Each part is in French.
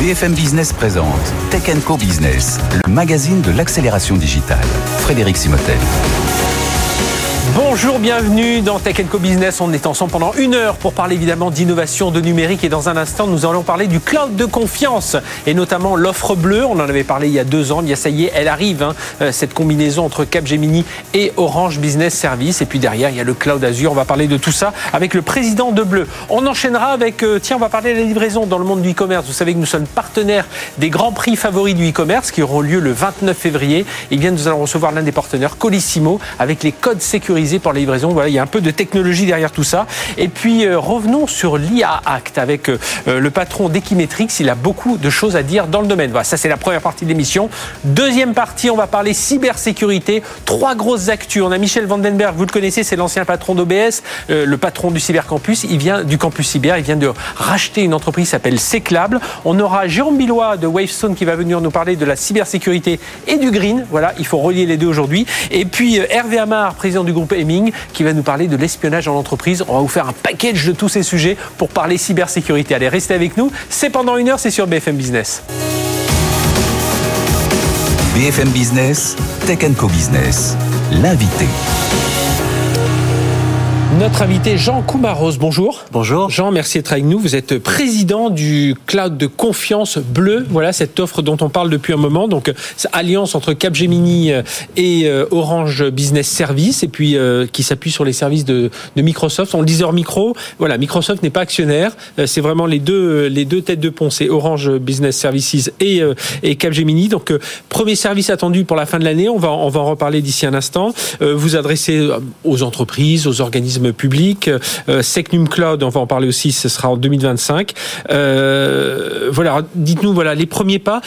BFM Business présente Tech Co Business, le magazine de l'accélération digitale. Frédéric Simotel. Bonjour, bienvenue dans Tech Co Business. On est ensemble pendant une heure pour parler évidemment d'innovation, de numérique et dans un instant nous allons parler du cloud de confiance et notamment l'offre bleue. On en avait parlé il y a deux ans. A ça y est, elle arrive, hein, euh, cette combinaison entre Capgemini et Orange Business Service. Et puis derrière, il y a le cloud Azure. On va parler de tout ça avec le président de Bleu. On enchaînera avec, euh, tiens, on va parler de la livraison dans le monde du e-commerce. Vous savez que nous sommes partenaires des grands prix favoris du e-commerce qui auront lieu le 29 février. Et bien, nous allons recevoir l'un des partenaires, Colissimo, avec les codes sécurisés pour les livraisons. Voilà, il y a un peu de technologie derrière tout ça. Et puis euh, revenons sur l'IA Act avec euh, le patron d'Equimetrix. Il a beaucoup de choses à dire dans le domaine. Voilà, ça c'est la première partie de l'émission. Deuxième partie, on va parler cybersécurité. Trois grosses actus. On a Michel Vandenberg, vous le connaissez, c'est l'ancien patron d'OBS, euh, le patron du cybercampus. Il vient du campus cyber. Il vient de racheter une entreprise qui s'appelle Seclable. On aura Jérôme Billois de Wavestone qui va venir nous parler de la cybersécurité et du green. Voilà, il faut relier les deux aujourd'hui. Et puis Hervé Amar, président du groupe Qui va nous parler de l'espionnage en entreprise. On va vous faire un package de tous ces sujets pour parler cybersécurité. Allez, restez avec nous. C'est pendant une heure, c'est sur BFM Business. BFM Business, Tech Co Business, l'invité. Notre invité Jean Koumaros, bonjour. Bonjour. Jean, merci d'être avec nous. Vous êtes président du cloud de confiance bleu. Voilà cette offre dont on parle depuis un moment. Donc, alliance entre Capgemini euh, et euh, Orange Business Service, et puis euh, qui s'appuie sur les services de, Microsoft. On le disait hors micro. Voilà, Microsoft n'est pas actionnaire. C'est vraiment les deux les deux têtes de pont, c'est Orange Business Services et et Capgemini. Donc, premier service attendu pour la fin de l'année. On va on va en reparler d'ici un instant. Vous adressez aux entreprises, aux organismes public. Euh, Secnum Cloud, on va en parler aussi, ce sera en 2025. Euh, voilà, dites-nous voilà les premiers pas.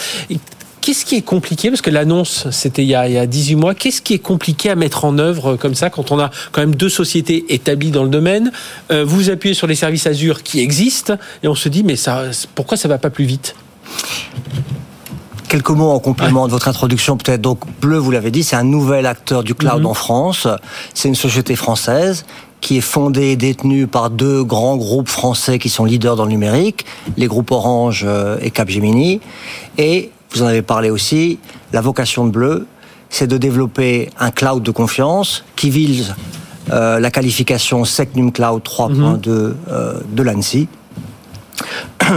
Qu'est-ce qui est compliqué? Parce que l'annonce, c'était il, y a 18 mois. Qu'est-ce qui est compliqué à mettre en œuvre comme ça quand on a quand même deux sociétés établies dans le domaine? Euh, Vous appuyez sur les services Azure qui existent et on se dit, mais ça, pourquoi ça va pas plus vite? Quelques mots en complément de votre introduction peut-être. Donc Bleu, vous l'avez dit, c'est un nouvel acteur du cloud mhm. en France. C'est une société française qui est fondée et détenue par deux grands groupes français qui sont leaders dans le numérique, les groupes Orange euh, et Capgemini. Et vous en avez parlé aussi, la vocation de Bleu, c'est de développer un cloud de confiance qui vise euh, la qualification SecNum Cloud 3.2 mhm. euh, de l'ANSI.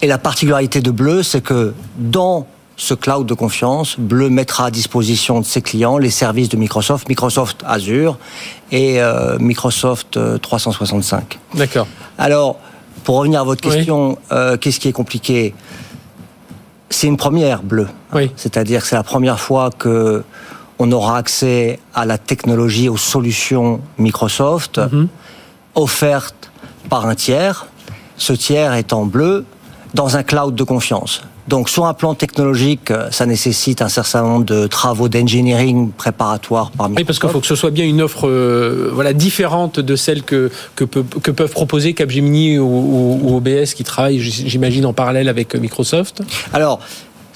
Et la particularité de Bleu, c'est que dans ce cloud de confiance, Bleu mettra à disposition de ses clients les services de Microsoft, Microsoft Azure et euh, Microsoft 365. Euh, D'accord. Alors, pour revenir à votre question, euh, qu'est-ce qui est compliqué? C'est une première Bleu. Oui. C'est-à-dire que c'est la première fois que on aura accès à la technologie, aux solutions Microsoft mhm. offertes par un tiers. Ce tiers est en bleu dans un cloud de confiance. Donc sur un plan technologique, euh, ça nécessite un certain nombre de travaux d'engineering préparatoires par Oui, parce qu'il faut que ce soit bien une offre euh, voilà, différente de celle que, que, que peuvent proposer Capgemini ou, ou OBS qui travaillent, j'imagine, en parallèle avec Microsoft. Alors,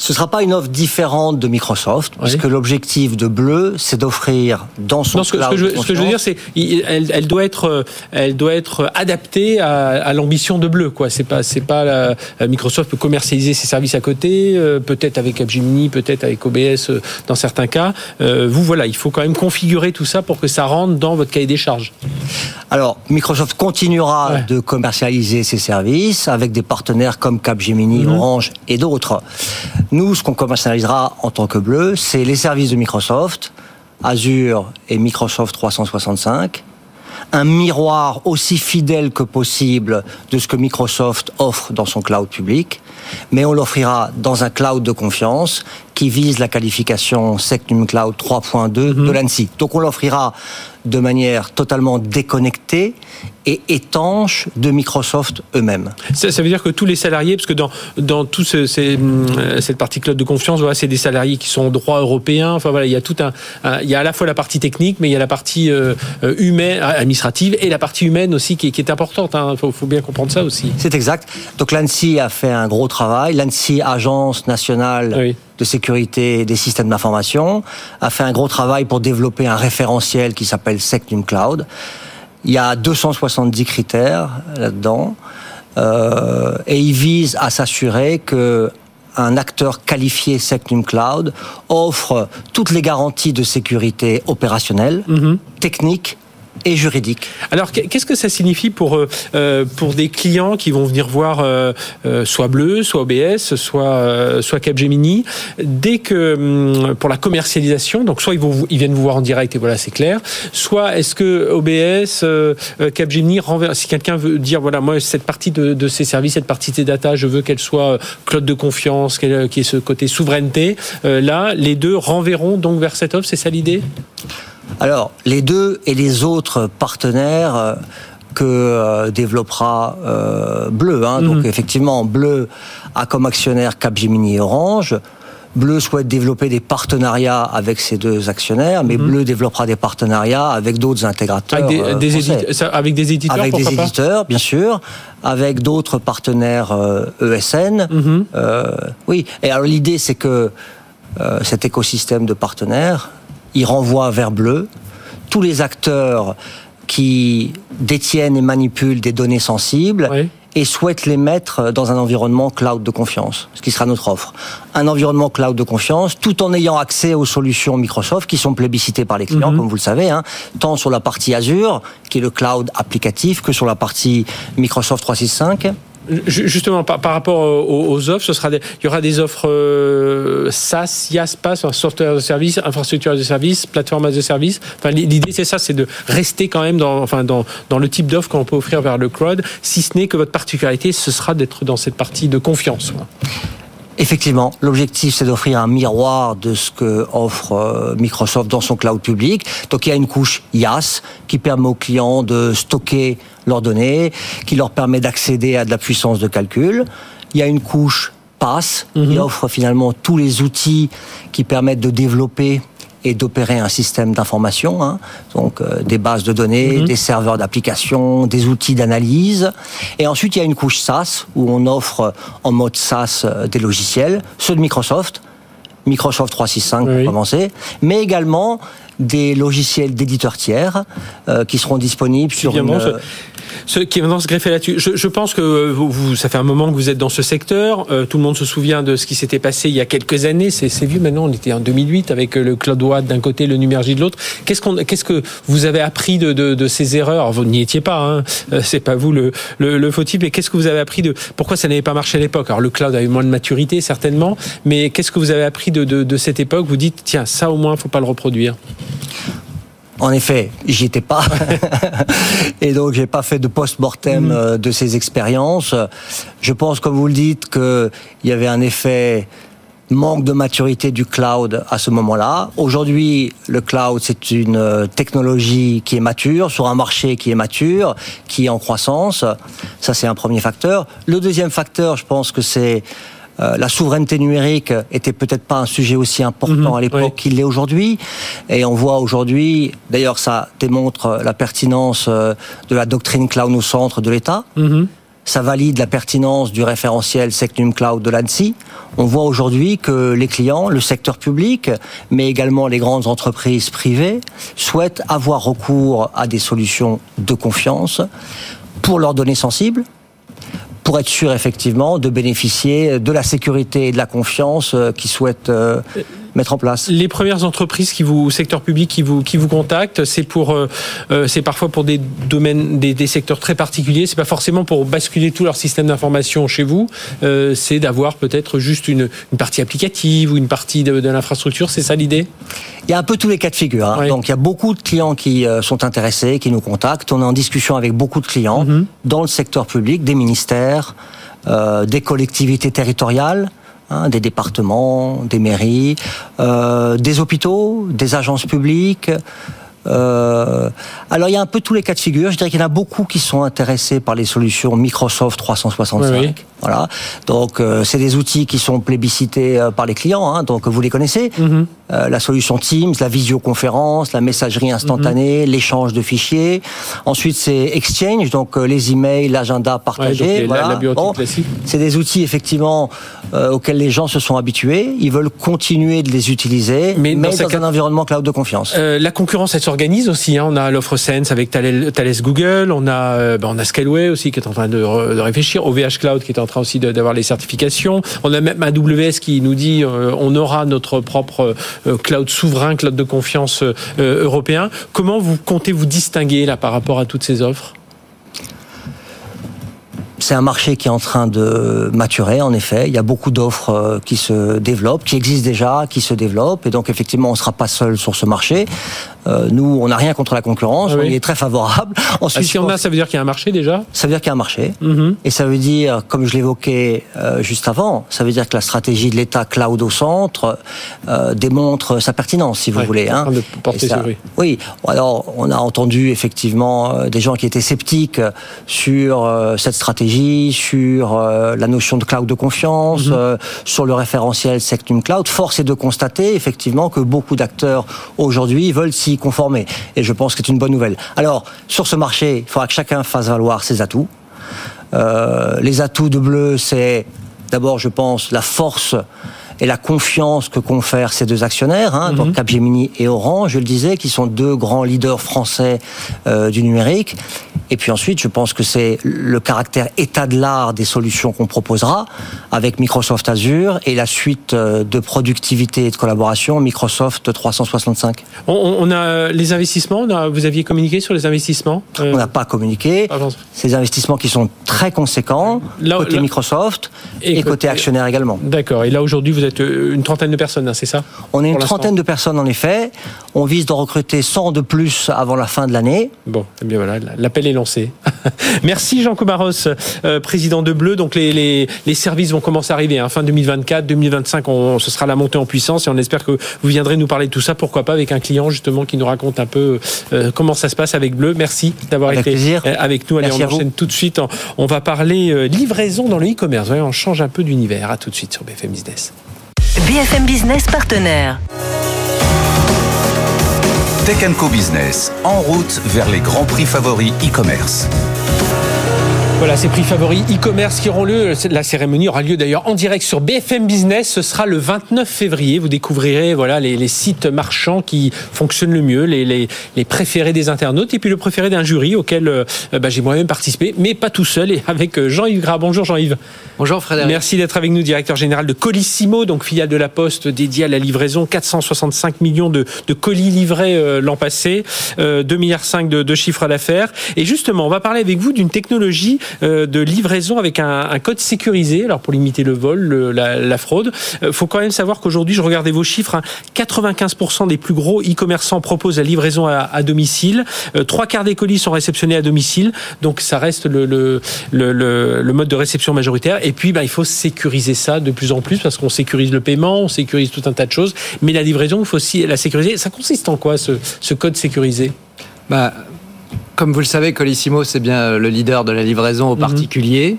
ce ne sera pas une offre différente de Microsoft, parce que l'objectif de Bleu, c'est d'offrir dans son non, ce, que, ce, que je, veux dire, c'est elle, elle, doit être, euh, elle doit être adaptée à, à l'ambition de Bleu. Quoi, c'est pas, c'est pas la, Microsoft peut commercialiser ses services à côté, euh, peut-être avec Capgemini, peut-être avec OBS euh, dans certains cas. vous, voilà, il faut quand même configurer tout ça pour que ça rentre dans votre cahier des charges. Alors, Microsoft continuera de commercialiser ses services avec des partenaires comme Capgemini, mhm. Orange et d'autres. Nous, ce qu'on commercialisera en tant que bleu, c'est les services de Microsoft, Azure et Microsoft 365, un miroir aussi fidèle que possible de ce que Microsoft offre dans son cloud public, mais on l'offrira dans un cloud de confiance qui vise la qualification Secnum Cloud 3.2 de mhm. l'ANSI. Donc on l'offrira de manière totalement déconnectée et étanche de Microsoft eux-mêmes. Ça, veut dire que tous les salariés, parce que dans, dans tout ce, euh, cette partie cloud de confiance, voilà, c'est des salariés qui sont droit européen. Enfin voilà, il y a tout un, il y a à la fois la partie technique, mais il y a la partie euh, humaine, administrative et la partie humaine aussi qui, est importante. Il hein. faut, faut, bien comprendre ça aussi. C'est exact. Donc l'ANSI a fait un gros travail. L'ANSI, agence nationale de sécurité des systèmes d'information, a fait un gros travail pour développer un référentiel qui s'appelle Secnum Cloud. Il y a 270 critères là-dedans. Euh, et il vise à s'assurer que un acteur qualifié Secnum Cloud offre toutes les garanties de sécurité opérationnelle, mhm. technique et juridique. Alors, qu'est-ce que ça signifie pour, euh, euh, pour des clients qui vont venir voir euh, soit Bleu, soit OBS, soit, soit Capgemini, dès que, hum, pour la commercialisation, donc soit ils, vont, ils viennent vous voir en direct et voilà, c'est clair, soit est-ce que OBS, Capgemini, si quelqu'un veut dire, voilà, moi, cette partie de, de ces services, cette partie de ces data, je veux qu'elle soit cloud de confiance, qu'elle qui ait ce côté souveraineté, là, les deux renverront donc vers cette offre, c'est ça l'idée? Alors, les deux et les autres partenaires euh, que euh, développera euh, Bleu. Hein. Donc, mhm. effectivement, Bleu a comme actionnaire Capgemini et Orange. Bleu souhaite développer des partenariats avec ces deux actionnaires, mais mhm. Bleu développera des partenariats avec d'autres intégrateurs. Avec des, éditeurs, avec des éditeurs, avec des éditeurs bien sûr, avec d'autres partenaires ESN. E mhm. oui. Et alors l'idée, c'est que cet écosystème de partenaires il renvoie vers bleu tous les acteurs qui détiennent et manipulent des données sensibles et souhaitent les mettre dans un environnement cloud de confiance, ce qui sera notre offre. Un environnement cloud de confiance, tout en ayant accès aux solutions Microsoft qui sont plébiscitées par les clients, mhm. comme vous le savez, hein, tant sur la partie Azure, qui est le cloud applicatif, que sur la partie Microsoft 365 Justement, par, rapport aux, offres, ce sera il y aura des offres euh, SaaS, IaaS, PaaS, software de service, infrastructure de service, plateforme de service. Enfin, l'idée c'est ça, c'est de rester quand même dans, enfin, dans, dans le type d'offre qu'on peut offrir vers le cloud, si ce n'est que votre particularité, ce sera d'être dans cette partie de confiance. Effectivement, l'objectif c'est d'offrir un miroir de ce que offre euh, Microsoft dans son cloud public. Donc il y a une couche IaaS qui permet aux clients de stocker leurs données, qui leur permet d'accéder à de la puissance de calcul. Il y a une couche PaaS qui mhm. offre finalement tous les outils qui permettent de développer et d'opérer un système d'information, hein. donc euh, des bases de données, mhm. des serveurs d'application, des outils d'analyse. Et ensuite, il y a une couche SaaS où on offre en mode SaaS euh, des logiciels, ceux de Microsoft, Microsoft 365 pour commencer, mais également des logiciels d'éditeurs tiers euh, qui seront disponibles sur une, ce qui est maintenant se greffer là-dessus. Je, pense que vous, ça fait un moment que vous êtes dans ce secteur. Euh, tout le monde se souvient de ce qui s'était passé il y a quelques années. C'est vieux maintenant. On était en 2008 avec euh, le Cloud Watt d'un côté, le Numergy de l'autre. Qu'est-ce qu'on, qu'est-ce que vous avez appris de, ces erreurs? Vous n'y étiez pas. Hein. Euh, c'est pas vous le, le, le faux type. Mais qu'est-ce que vous avez appris de pourquoi ça n'avait pas marché à l'époque? Alors le cloud a eu moins de maturité certainement. Mais qu'est-ce que vous avez appris de, de, de cette époque? Vous dites tiens ça au moins faut pas le reproduire. En effet, j'y étais pas. et donc, j'ai pas fait de post-mortem mhm. euh, de ces expériences. Je pense, comme vous le dites, qu'il y avait un effet manque de maturité du cloud à ce moment-là. Aujourd'hui, le cloud, c'est une euh, technologie qui est mature, sur un marché qui est mature, qui est en croissance. Ça, c'est un premier facteur. Le deuxième facteur, je pense que c'est euh, la souveraineté numérique était peut-être pas un sujet aussi important mhm, à l'époque qu'il l'est aujourd'hui. Et on voit aujourd'hui, d'ailleurs, ça démontre la pertinence euh, de la doctrine cloud au centre de l'État. Mhm. Ça valide la pertinence du référentiel Secnum Cloud de l'ANSI. On voit aujourd'hui que les clients, le secteur public, mais également les grandes entreprises privées, souhaitent avoir recours à des solutions de confiance pour leurs données sensibles, pour être sûr effectivement de bénéficier de la sécurité et de la confiance euh, qu'ils souhaitent euh, mettre en place. Les premières entreprises qui vous, secteur public qui vous qui vous contactent, c'est pour euh, euh, c'est parfois pour des domaines, des, des secteurs très particuliers. C'est pas forcément pour basculer tout leur système d'information chez vous. Euh, c'est d'avoir peut-être juste une, une, partie applicative ou une partie de, de l'infrastructure. C'est ça l'idée? Il y a un peu tous les cas de figure. Hein. Donc il y a beaucoup de clients qui euh, sont intéressés, qui nous contactent. On est en discussion avec beaucoup de clients mm-hmm. dans le secteur public, des ministères, euh, des collectivités territoriales. Hein, des départements, des mairies, euh, des hôpitaux, des agences publiques, Euh, alors il y a un peu tous les cas de figure. Je dirais qu'il y en a beaucoup qui sont intéressés par les solutions Microsoft 365. Oui, oui. Voilà. Donc euh, c'est des outils qui sont plébiscités par les clients. Hein, donc vous les connaissez. Mhm. Euh, la solution Teams, la visioconférence, la messagerie instantanée, Mhm. l'échange de fichiers. Ensuite c'est Exchange, donc euh, les emails, l'agenda Ouais, partagé. la- voilà. Bon, c'est des outils effectivement euh, auxquels les gens se sont habitués. Ils veulent continuer de les utiliser, Mais mais, dans un environnement cloud de confiance. La concurrence, elle s'organise aussi. Hein. On a l'offre Sense avec Thales, Google. On a, ben, on a Scaleway aussi qui est en train de, de réfléchir. OVH Cloud qui est en train aussi d'avoir les certifications. On a même AWS qui nous dit on aura notre propre cloud souverain, cloud de confiance euh, euh, européen. Comment vous comptez vous distinguer là par rapport à toutes ces offres? C'est un marché qui est en train de maturer, en effet. Il y a beaucoup d'offres euh, qui se développent, qui existent déjà, qui se développent. Et donc, effectivement, on ne sera pas seul sur ce marché. Euh, nous, on n'a rien contre la concurrence. Ah oui. On y est très favorable. Ah, Ensuite, Si on a, ça veut dire qu'il y a un marché déjà ça veut dire qu'il y a un marché. Mhm. Et ça veut dire, comme je l'évoquais euh, juste avant, ça veut dire que la stratégie de l'État cloud au centre euh, démontre sa pertinence, si vous Ouais, voulez. de Et porter ça-. Oui. Alors, on a entendu effectivement des gens qui étaient sceptiques sur cette stratégie, sur la notion de cloud de confiance, Mhm. sur le référentiel Sectum Cloud. Force est de constater effectivement que beaucoup d'acteurs aujourd'hui veulent s'y conformer. Et je pense que c'est une bonne nouvelle. Alors, sur ce marché, il faudra que chacun fasse valoir ses atouts. Euh, les atouts de Bleu, c'est d'abord, je pense, la force et la confiance que confèrent ces deux actionnaires, hein, donc Capgemini et Orange, je le disais, qui sont deux grands leaders français euh, du numérique. Et puis ensuite, je pense que c'est le caractère état de l'art des solutions qu'on proposera avec Microsoft Azure et la suite euh, de productivité et de collaboration Microsoft 365. on, on- on a les investissements. on a- vous aviez communiqué sur les investissements Euh, On n'a pas communiqué. pardon. Ces investissements qui sont très conséquents, Là- côté là- Microsoft Et et, côté- côté actionnaire également. D'accord. Et là aujourd'hui, vous êtes euh, une trentaine de personnes, hein, c'est ça On est une trentaine de personnes en effet. On vise de recruter 100 de plus avant la fin de l'année. Bon, eh bien voilà, l'appel est lancé. Merci Jean Comaros, euh, président de Bleu. Donc les, les, les services vont commencer à arriver. Hein. Fin 2024, 2025, on, ce sera la montée en puissance et on espère que vous viendrez nous parler de tout ça. Pourquoi pas avec un client justement qui nous raconte un peu euh, comment ça se passe avec Bleu. Merci d'avoir été plaisir. euh, avec nous. Allez, Merci on vous. enchaîne tout de suite. On, on va parler livraison dans le e-commerce. On change un peu d'univers. À tout de suite sur BFM Business. BFM Business partenaire. Tech Co Business, en route vers les grands prix favoris e-commerce. Voilà, ces prix favoris e-commerce qui auront lieu. La cérémonie aura lieu d'ailleurs en direct sur BFM Business. Ce sera le 29 février. Vous découvrirez voilà les, les sites marchands qui fonctionnent le mieux, les, les, les préférés des internautes et puis le préféré d'un jury auquel euh, bah, j'ai moi-même participé, mais pas tout seul et avec euh, Jean-Yves Gras. Bonjour Jean-Yves. Bonjour Frédéric. Merci d'être avec nous, directeur général de Colissimo, donc filiale de la Poste dédiée à la livraison. 465 millions de, de colis livrés euh, l'an passé, euh, 2 milliards 5 de, de chiffre d'affaires. Et justement, on va parler avec vous d'une technologie de livraison avec un, un code sécurisé, alors pour limiter le vol, le- la, la fraude. Il faut quand même savoir qu'aujourd'hui, je regardais vos chiffres, hein, 95% des plus gros e-commerçants proposent la livraison à, à domicile. Euh, trois quarts des colis sont réceptionnés à domicile, donc ça reste le, le- le mode de réception majoritaire. Et puis, bah, il faut sécuriser ça de plus en plus parce qu'on sécurise le paiement, on sécurise tout un tas de choses, mais la livraison, il faut aussi la sécuriser. Ça consiste en quoi ce, ce code sécurisé? Bah, comme vous le savez, Colissimo, c'est bien le leader de la livraison aux particuliers.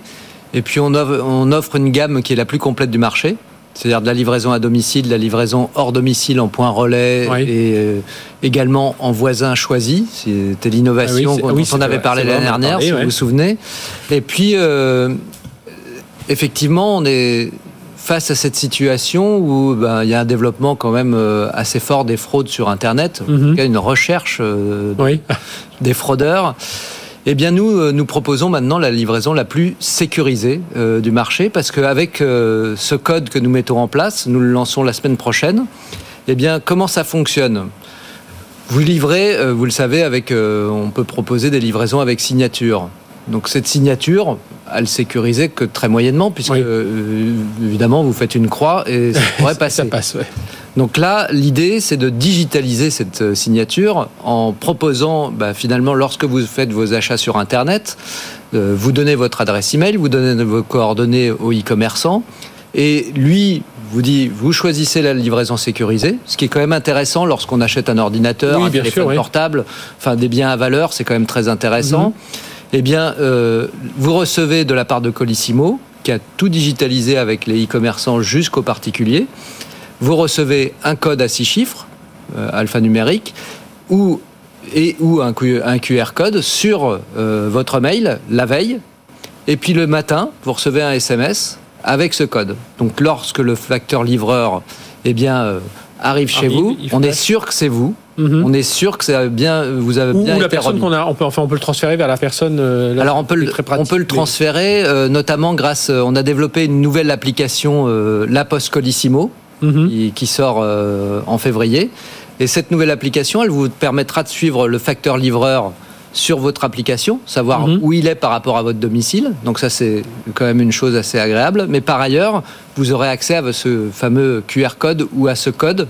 Et puis on offre, on offre une gamme qui est la plus complète du marché. C'est-à-dire de la livraison à domicile, de la livraison hors domicile en point relais Oui. et euh, également en voisin choisi. C'était l'innovation Ah oui, dont oui, on avait parlé l'année dernière, parlé, si ouais. vous vous souvenez. Et puis, euh, effectivement, on est face à cette situation où ben, il y a un développement quand même euh, assez fort des fraudes sur Internet, en Mhm. tout cas une recherche euh, Oui. des fraudeurs. Eh bien, nous, euh, nous proposons maintenant la livraison la plus sécurisée euh, du marché parce qu'avec euh, ce code que nous mettons en place, nous le lançons la semaine prochaine. Eh bien, comment ça fonctionne? Vous livrez, vous le savez, avec, on peut proposer des livraisons avec signature. Donc cette signature, elle sécurisée que très moyennement, puisque Oui. euh, évidemment vous faites une croix et ça pourrait passer. Ça passe, ouais. Donc là, l'idée, c'est de digitaliser cette euh, signature en proposant, bah, finalement, lorsque vous faites vos achats sur Internet, euh, vous donnez votre adresse email, vous donnez vos coordonnées au e-commerçant, et lui vous dit, vous choisissez la livraison sécurisée, ce qui est quand même intéressant lorsqu'on achète un ordinateur, Oui, un téléphone sûr, oui. portable, enfin des biens à valeur, c'est quand même très intéressant. Mhm. Eh bien, euh, vous recevez de la part de Colissimo, qui a tout digitalisé avec les e-commerçants jusqu'aux particuliers, vous recevez un code à six chiffres, euh, alphanumérique, ou et ou un, QR code sur euh, votre mail la veille. Et puis le matin, vous recevez un SMS avec ce code. Donc lorsque le facteur livreur eh bien, arrive chez Arrive, vous, il on est sûr que c'est vous. Mhm. On est sûr que ça a bien, vous avez bien ou la personne qu'on a, on peut, enfin, on peut le transférer vers la personne. euh, Alors on peut, c'est le, pratique, on peut le mais- transférer, euh, notamment grâce, euh, on a développé une nouvelle application, La Poste Colissimo, Mhm. qui, qui sort en février. Et cette nouvelle application, elle vous permettra de suivre le facteur livreur sur votre application, savoir Mhm. où il est par rapport à votre domicile. Donc ça, c'est quand même une chose assez agréable. Mais par ailleurs, vous aurez accès à ce fameux QR code ou à ce code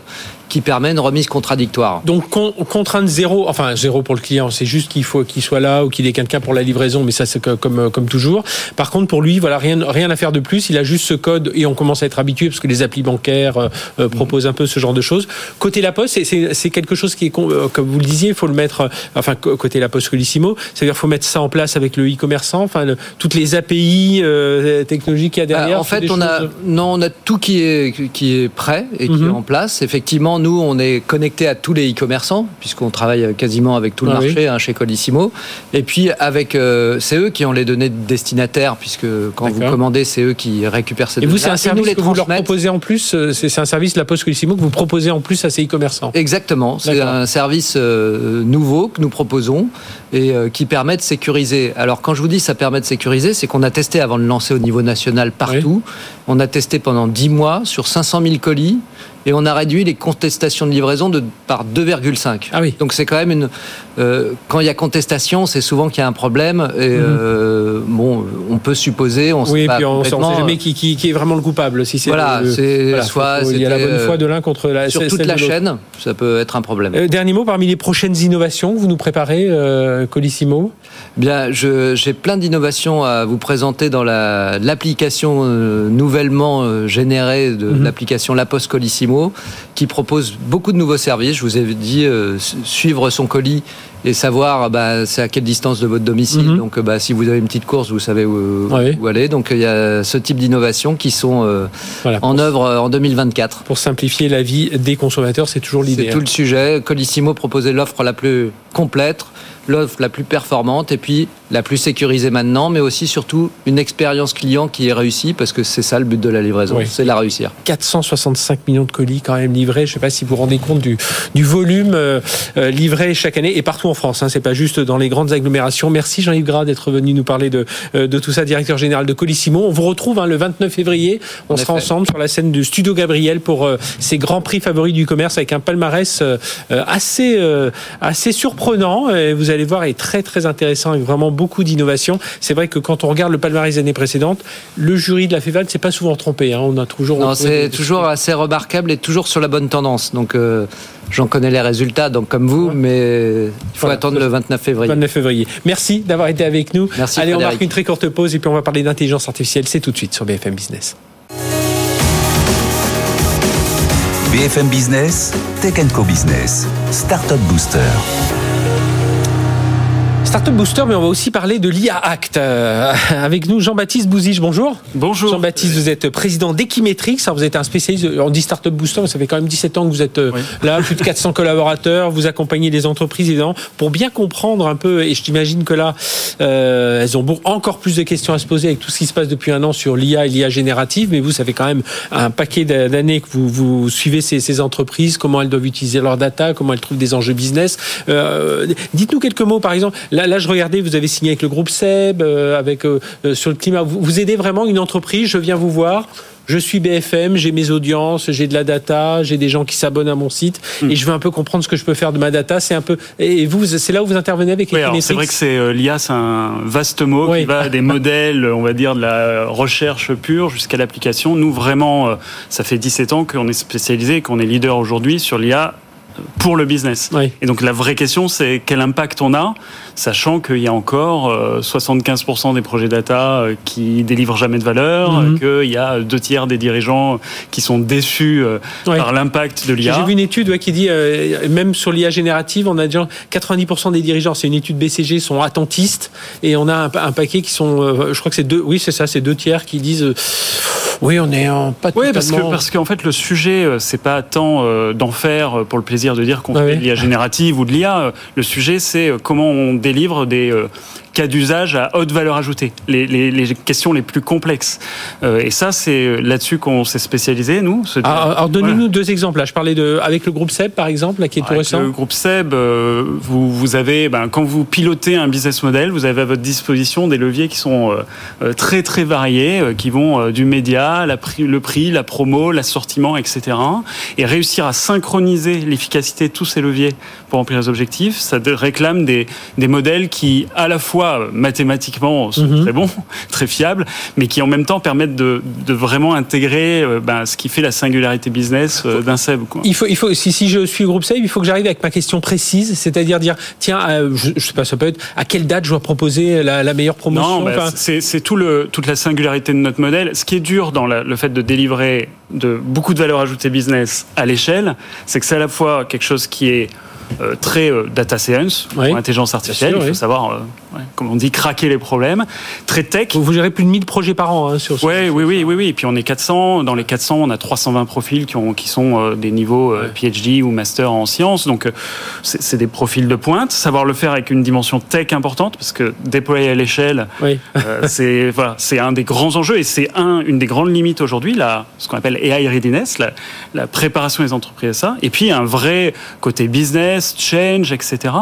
qui permet une remise contradictoire. Donc con- contrainte zéro, enfin zéro pour le client, c'est juste qu'il faut qu'il soit là ou qu'il ait quelqu'un pour la livraison, mais ça c'est que- comme comme toujours. Par contre pour lui, voilà rien rien à faire de plus, il a juste ce code et on commence à être habitué parce que les applis bancaires euh, euh, proposent un peu ce genre de choses. Côté La Poste, c'est- quelque chose qui est euh, comme vous le disiez, il faut le mettre euh, enfin côté La Poste Colissimo, c'est-à-dire faut mettre ça en place avec le e-commerçant, enfin le- toutes les API euh, technologiques qu'il y a derrière. Euh, en fait, on a, non, on a tout qui est, qui est prêt et qui Mhm. est en place. Effectivement, nous, on est connecté à tous les e-commerçants, puisqu'on travaille quasiment avec tout le Ah oui. marché hein, chez Colissimo. Et puis, avec, euh, c'est eux qui ont les données de destinataires, puisque quand vous commandez, c'est eux qui récupèrent ces Et données. vous, c'est un service les que vous leur proposez en plus, euh, c'est un service La Poste Colissimo que vous proposez en plus à ces e-commerçants. Exactement, c'est un service euh, nouveau que nous proposons et euh, qui permet de sécuriser. Alors quand je vous dis ça permet de sécuriser, c'est qu'on a testé avant de lancer au niveau national partout. On a testé pendant 10 mois sur 500 000 colis et on a réduit les contestations de livraison de, par 2,5. Ah oui. Donc c'est quand même une... euh, quand il y a contestation, c'est souvent qu'il y a un problème et Mhm. euh, bon, on peut supposer, on Oui, sait et pas puis on ne sait jamais qui, qui- qui est vraiment le coupable. Si c'est Voilà, c'est voilà, soit faut- il y a la bonne foi euh, de l'un contre la sur toute la chaîne, ça peut être un problème. Euh, dernier mot parmi les prochaines innovations que vous nous préparez, euh, Colissimo. Bien, j'ai plein d'innovations à vous présenter dans la- l'application euh, nouvellement euh, générée de Mhm. l'application La Poste Colissimo, qui propose beaucoup de nouveaux services. Je vous ai dit euh, su- suivre son colis et savoir bah, c'est à quelle distance de votre domicile. Mhm. Donc, bah, si vous avez une petite course, vous savez où, aller. Donc, il y a ce type d'innovations qui sont euh, Voilà, en œuvre en 2024. pour simplifier la vie des consommateurs, c'est toujours l'idée. C'est tout le sujet. Colissimo proposait l'offre la plus complète, l'offre la plus performante et puis la plus sécurisée maintenant, mais aussi surtout une expérience client qui est réussie parce que c'est ça le but de la livraison, Oui. c'est la réussir. 465 millions de colis quand même livrés. Je ne sais pas si vous vous rendez compte du, du volume euh, euh, livré chaque année et partout en France. Hein, c'est pas juste dans les grandes agglomérations. Merci Jean-Yves Gras d'être venu nous parler de, euh, de tout ça, directeur général de Colissimo. On vous retrouve hein, le 29 février. On En sera effet. ensemble sur la scène du Studio Gabriel pour euh, ces grands prix favoris du commerce avec un palmarès euh, assez euh, assez surprenant. Et vous allez voir, est très très intéressant avec vraiment beaucoup d'innovation. C'est vrai que quand on regarde le palmarès des années précédentes, le jury de la FEVAL s'est pas souvent trompé. Hein. On a toujours Non, c'est toujours assez remarquable et toujours sur la bonne tendance. Donc j'en connais les résultats, donc comme vous, mais il faut Voilà. attendre le 29 février. 29 février. Merci d'avoir été avec nous. Merci, Allez, on marque une très courte pause et puis on va parler d'intelligence artificielle. C'est tout de suite sur BFM Business. BFM Business, Tech Co Business, Startup Booster. Startup Booster, mais on va aussi parler de l'IA Act. Euh, avec nous, Jean-Baptiste Bouzige, bonjour. Bonjour. Jean-Baptiste, vous êtes président d'Equimetrix. Vous êtes un spécialiste, on dit Startup Booster, mais ça fait quand même 17 ans que vous êtes euh, Oui. là, plus de 400 collaborateurs, vous accompagnez les entreprises, évidemment, pour bien comprendre un peu, et je t'imagine que là, euh, elles ont encore plus de questions à se poser avec tout ce qui se passe depuis un an sur l'IA et l'IA générative, mais vous, ça fait quand même un paquet d'a- d'années que vous, vous suivez ces, ces entreprises, comment elles doivent utiliser leur data, comment elles trouvent des enjeux business. Euh, Dites-nous quelques mots, par exemple. Là, là, je regardais, vous avez signé avec le groupe SEB, euh, avec euh, euh, sur le climat. Vous, vous aidez vraiment une entreprise. Je viens vous voir. Je suis BFM, j'ai mes audiences, j'ai de la data, j'ai des gens qui s'abonnent à mon site et je veux un peu comprendre ce que je peux faire de ma data. C'est un peu et vous, c'est là où vous intervenez avec Oui, alors Equimetrix c'est vrai que c'est l'IA, c'est un vaste mot Oui. qui va des modèles, on va dire de la recherche pure jusqu'à l'application. Nous vraiment, ça fait 17 ans qu'on est spécialisé, qu'on est leader aujourd'hui sur l'IA pour le business. Oui. Et donc la vraie question, c'est quel impact on a, sachant qu'il y a encore euh, 75% des projets data euh, qui délivrent jamais de valeur, Mhm. euh, qu'il y a deux tiers des dirigeants qui sont déçus euh, par l'impact de J'ai l'IA. vu une étude ouais, qui dit, euh, même sur l'IA générative, on a déjà 90% des dirigeants, c'est une étude BCG, sont attentistes, et on a un, pa- un paquet qui sont, euh, je crois que c'est deux, oui c'est ça, c'est deux tiers qui disent, euh, oui on est en pas Oui, parce que totalement- parce qu'en fait le sujet euh, c'est pas tant euh, d'en faire euh, pour le plaisir de dire qu'on Ah fait oui. de l'IA générative ou de l'IA. euh, Le sujet c'est euh, comment on délivre des euh, cas d'usage à haute valeur ajoutée, les, les, les questions les plus complexes. Euh, et ça c'est euh, là-dessus qu'on s'est spécialisé nous. Ah, alors donnez-nous Voilà. deux exemples. Là, je parlais de avec le groupe SEB par exemple, là, qui est tout Avec récent. le groupe SEB, euh, vous, vous avez, ben, quand vous pilotez un business model, vous avez à votre disposition des leviers qui sont euh, euh, très très variés, euh, qui vont du média, la pri- le prix, la promo, l'assortiment, etc. Et réussir à synchroniser l'efficacité de tous ces leviers pour remplir les objectifs, ça réclame des, des modèles qui, à la fois mathématiquement, sont Mhm. très bons, très fiables, mais qui en même temps permettent de, de vraiment intégrer euh, ben, ce qui fait la singularité business euh, d'un SEB. Quoi. Il faut, il faut, si, si je suis groupe SAVE, il faut que j'arrive avec ma question précise, c'est-à-dire dire, tiens, euh, je, je sais pas, ça peut être à quelle date je dois proposer la, la meilleure promotion. Non, bah, enfin, c'est tout le, toute la singularité de notre modèle. Ce qui est dur dans la- le fait de délivrer de beaucoup de valeur ajoutée business à l'échelle, c'est que c'est à la fois quelque chose qui est euh, très euh, data science, Oui. intelligence artificielle, sûr, il faut oui. savoir, ouais, comme on dit, craquer les problèmes, très tech. vous, vous gérez plus de 1000 projets par an hein, sur ce. Ouais, oui, oui, oui, oui. Et puis on est 400. Dans les 400, on a 320 profils qui, ont, qui sont euh, des niveaux euh, PhD ou master en sciences. Donc euh, c'est des profils de pointe. Savoir le faire avec une dimension tech importante, parce que déployer à l'échelle, Oui. c'est voilà, un des grands enjeux et c'est un, une des grandes limites aujourd'hui, ce qu'on appelle AI readiness, la, la préparation des entreprises à ça. Et puis un vrai côté business, change, etc.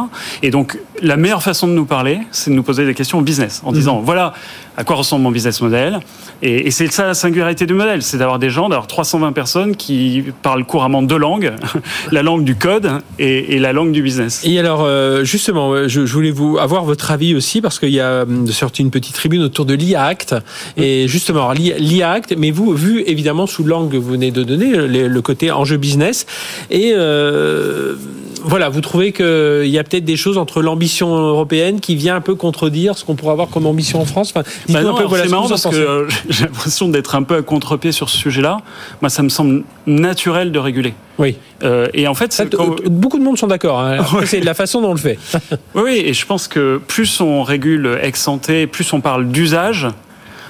Et donc la meilleure façon de nous parler, c'est de nous poser des questions au business, en disant voilà à quoi ressemble mon business model. Et, et c'est ça la singularité du modèle, c'est d'avoir des gens, d'avoir 320 personnes qui parlent couramment deux langues, la langue du code et, et la langue du business. Et alors, euh, justement, euh, je, voulais vous avoir votre avis aussi parce qu'il y a hum, sorti une petite tribune autour de l'IA Act. Et justement, alors, l'IA Act, mais vous, vu évidemment sous l'angle que vous venez de donner, le, le côté enjeu business. Et euh, voilà, vous trouvez qu'il y a peut-être des choses entre l'ambition européenne qui vient un peu contredire ce qu'on pourrait avoir comme ambition en France? Enfin, Bah non, un peu, voilà, c'est ce marrant en parce que euh, j'ai l'impression d'être un peu à contre-pied sur ce sujet-là. Moi, ça me semble naturel de réguler. Oui. Euh, et en fait, quand- euh, beaucoup de monde sont d'accord. hein. C'est de la façon dont on le fait. oui, et je pense que plus on régule ex santé, plus on parle d'usage,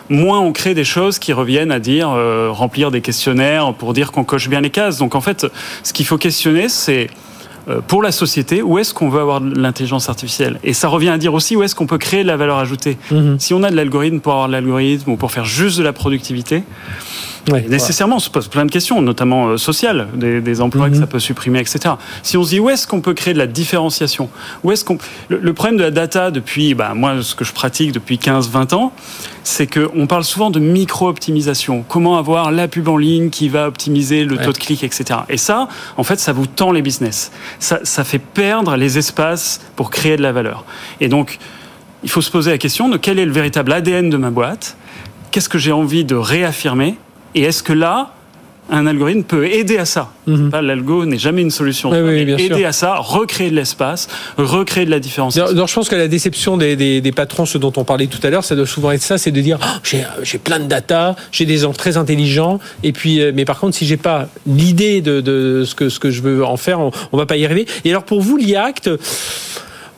moins on crée des choses qui reviennent à dire euh, remplir des questionnaires pour dire qu'on coche bien les cases. Donc en fait, ce qu'il faut questionner, c'est euh, pour la société, où est-ce qu'on veut avoir de l'intelligence artificielle Et ça revient à dire aussi où est-ce qu'on peut créer de la valeur ajoutée. Mhm. Si on a de l'algorithme pour avoir de l'algorithme ou pour faire juste de la productivité, Ouais. nécessairement, on se pose plein de questions, notamment euh, sociales, des, des emplois Mhm. que ça peut supprimer, etc. Si on se dit où est-ce qu'on peut créer de la différenciation, où est-ce qu'on le, le problème de la data depuis, bah, moi, ce que je pratique depuis 15-20 ans, c'est que on parle souvent de micro-optimisation. Comment avoir la pub en ligne qui va optimiser le Ouais. taux de clic, etc. Et ça, en fait, ça vous tend les business. Ça, ça fait perdre les espaces pour créer de la valeur. Et donc, il faut se poser la question de quel est le véritable ADN de ma boîte? Qu'est-ce que j'ai envie de réaffirmer? Et est-ce que là, un algorithme peut aider à ça Mhm. L'algo n'est jamais une solution. Oui, sûr. aider à ça, recréer de l'espace, recréer de la différenciation. Alors, je pense que la déception des, des, des patrons, ce dont on parlait tout à l'heure, ça doit souvent être ça, c'est de dire j'ai j'ai plein de data, j'ai des gens très intelligents, et puis euh, mais par contre si j'ai pas l'idée de, de ce que ce que je veux en faire, on, on va pas y arriver. Et alors pour vous, l'IACT.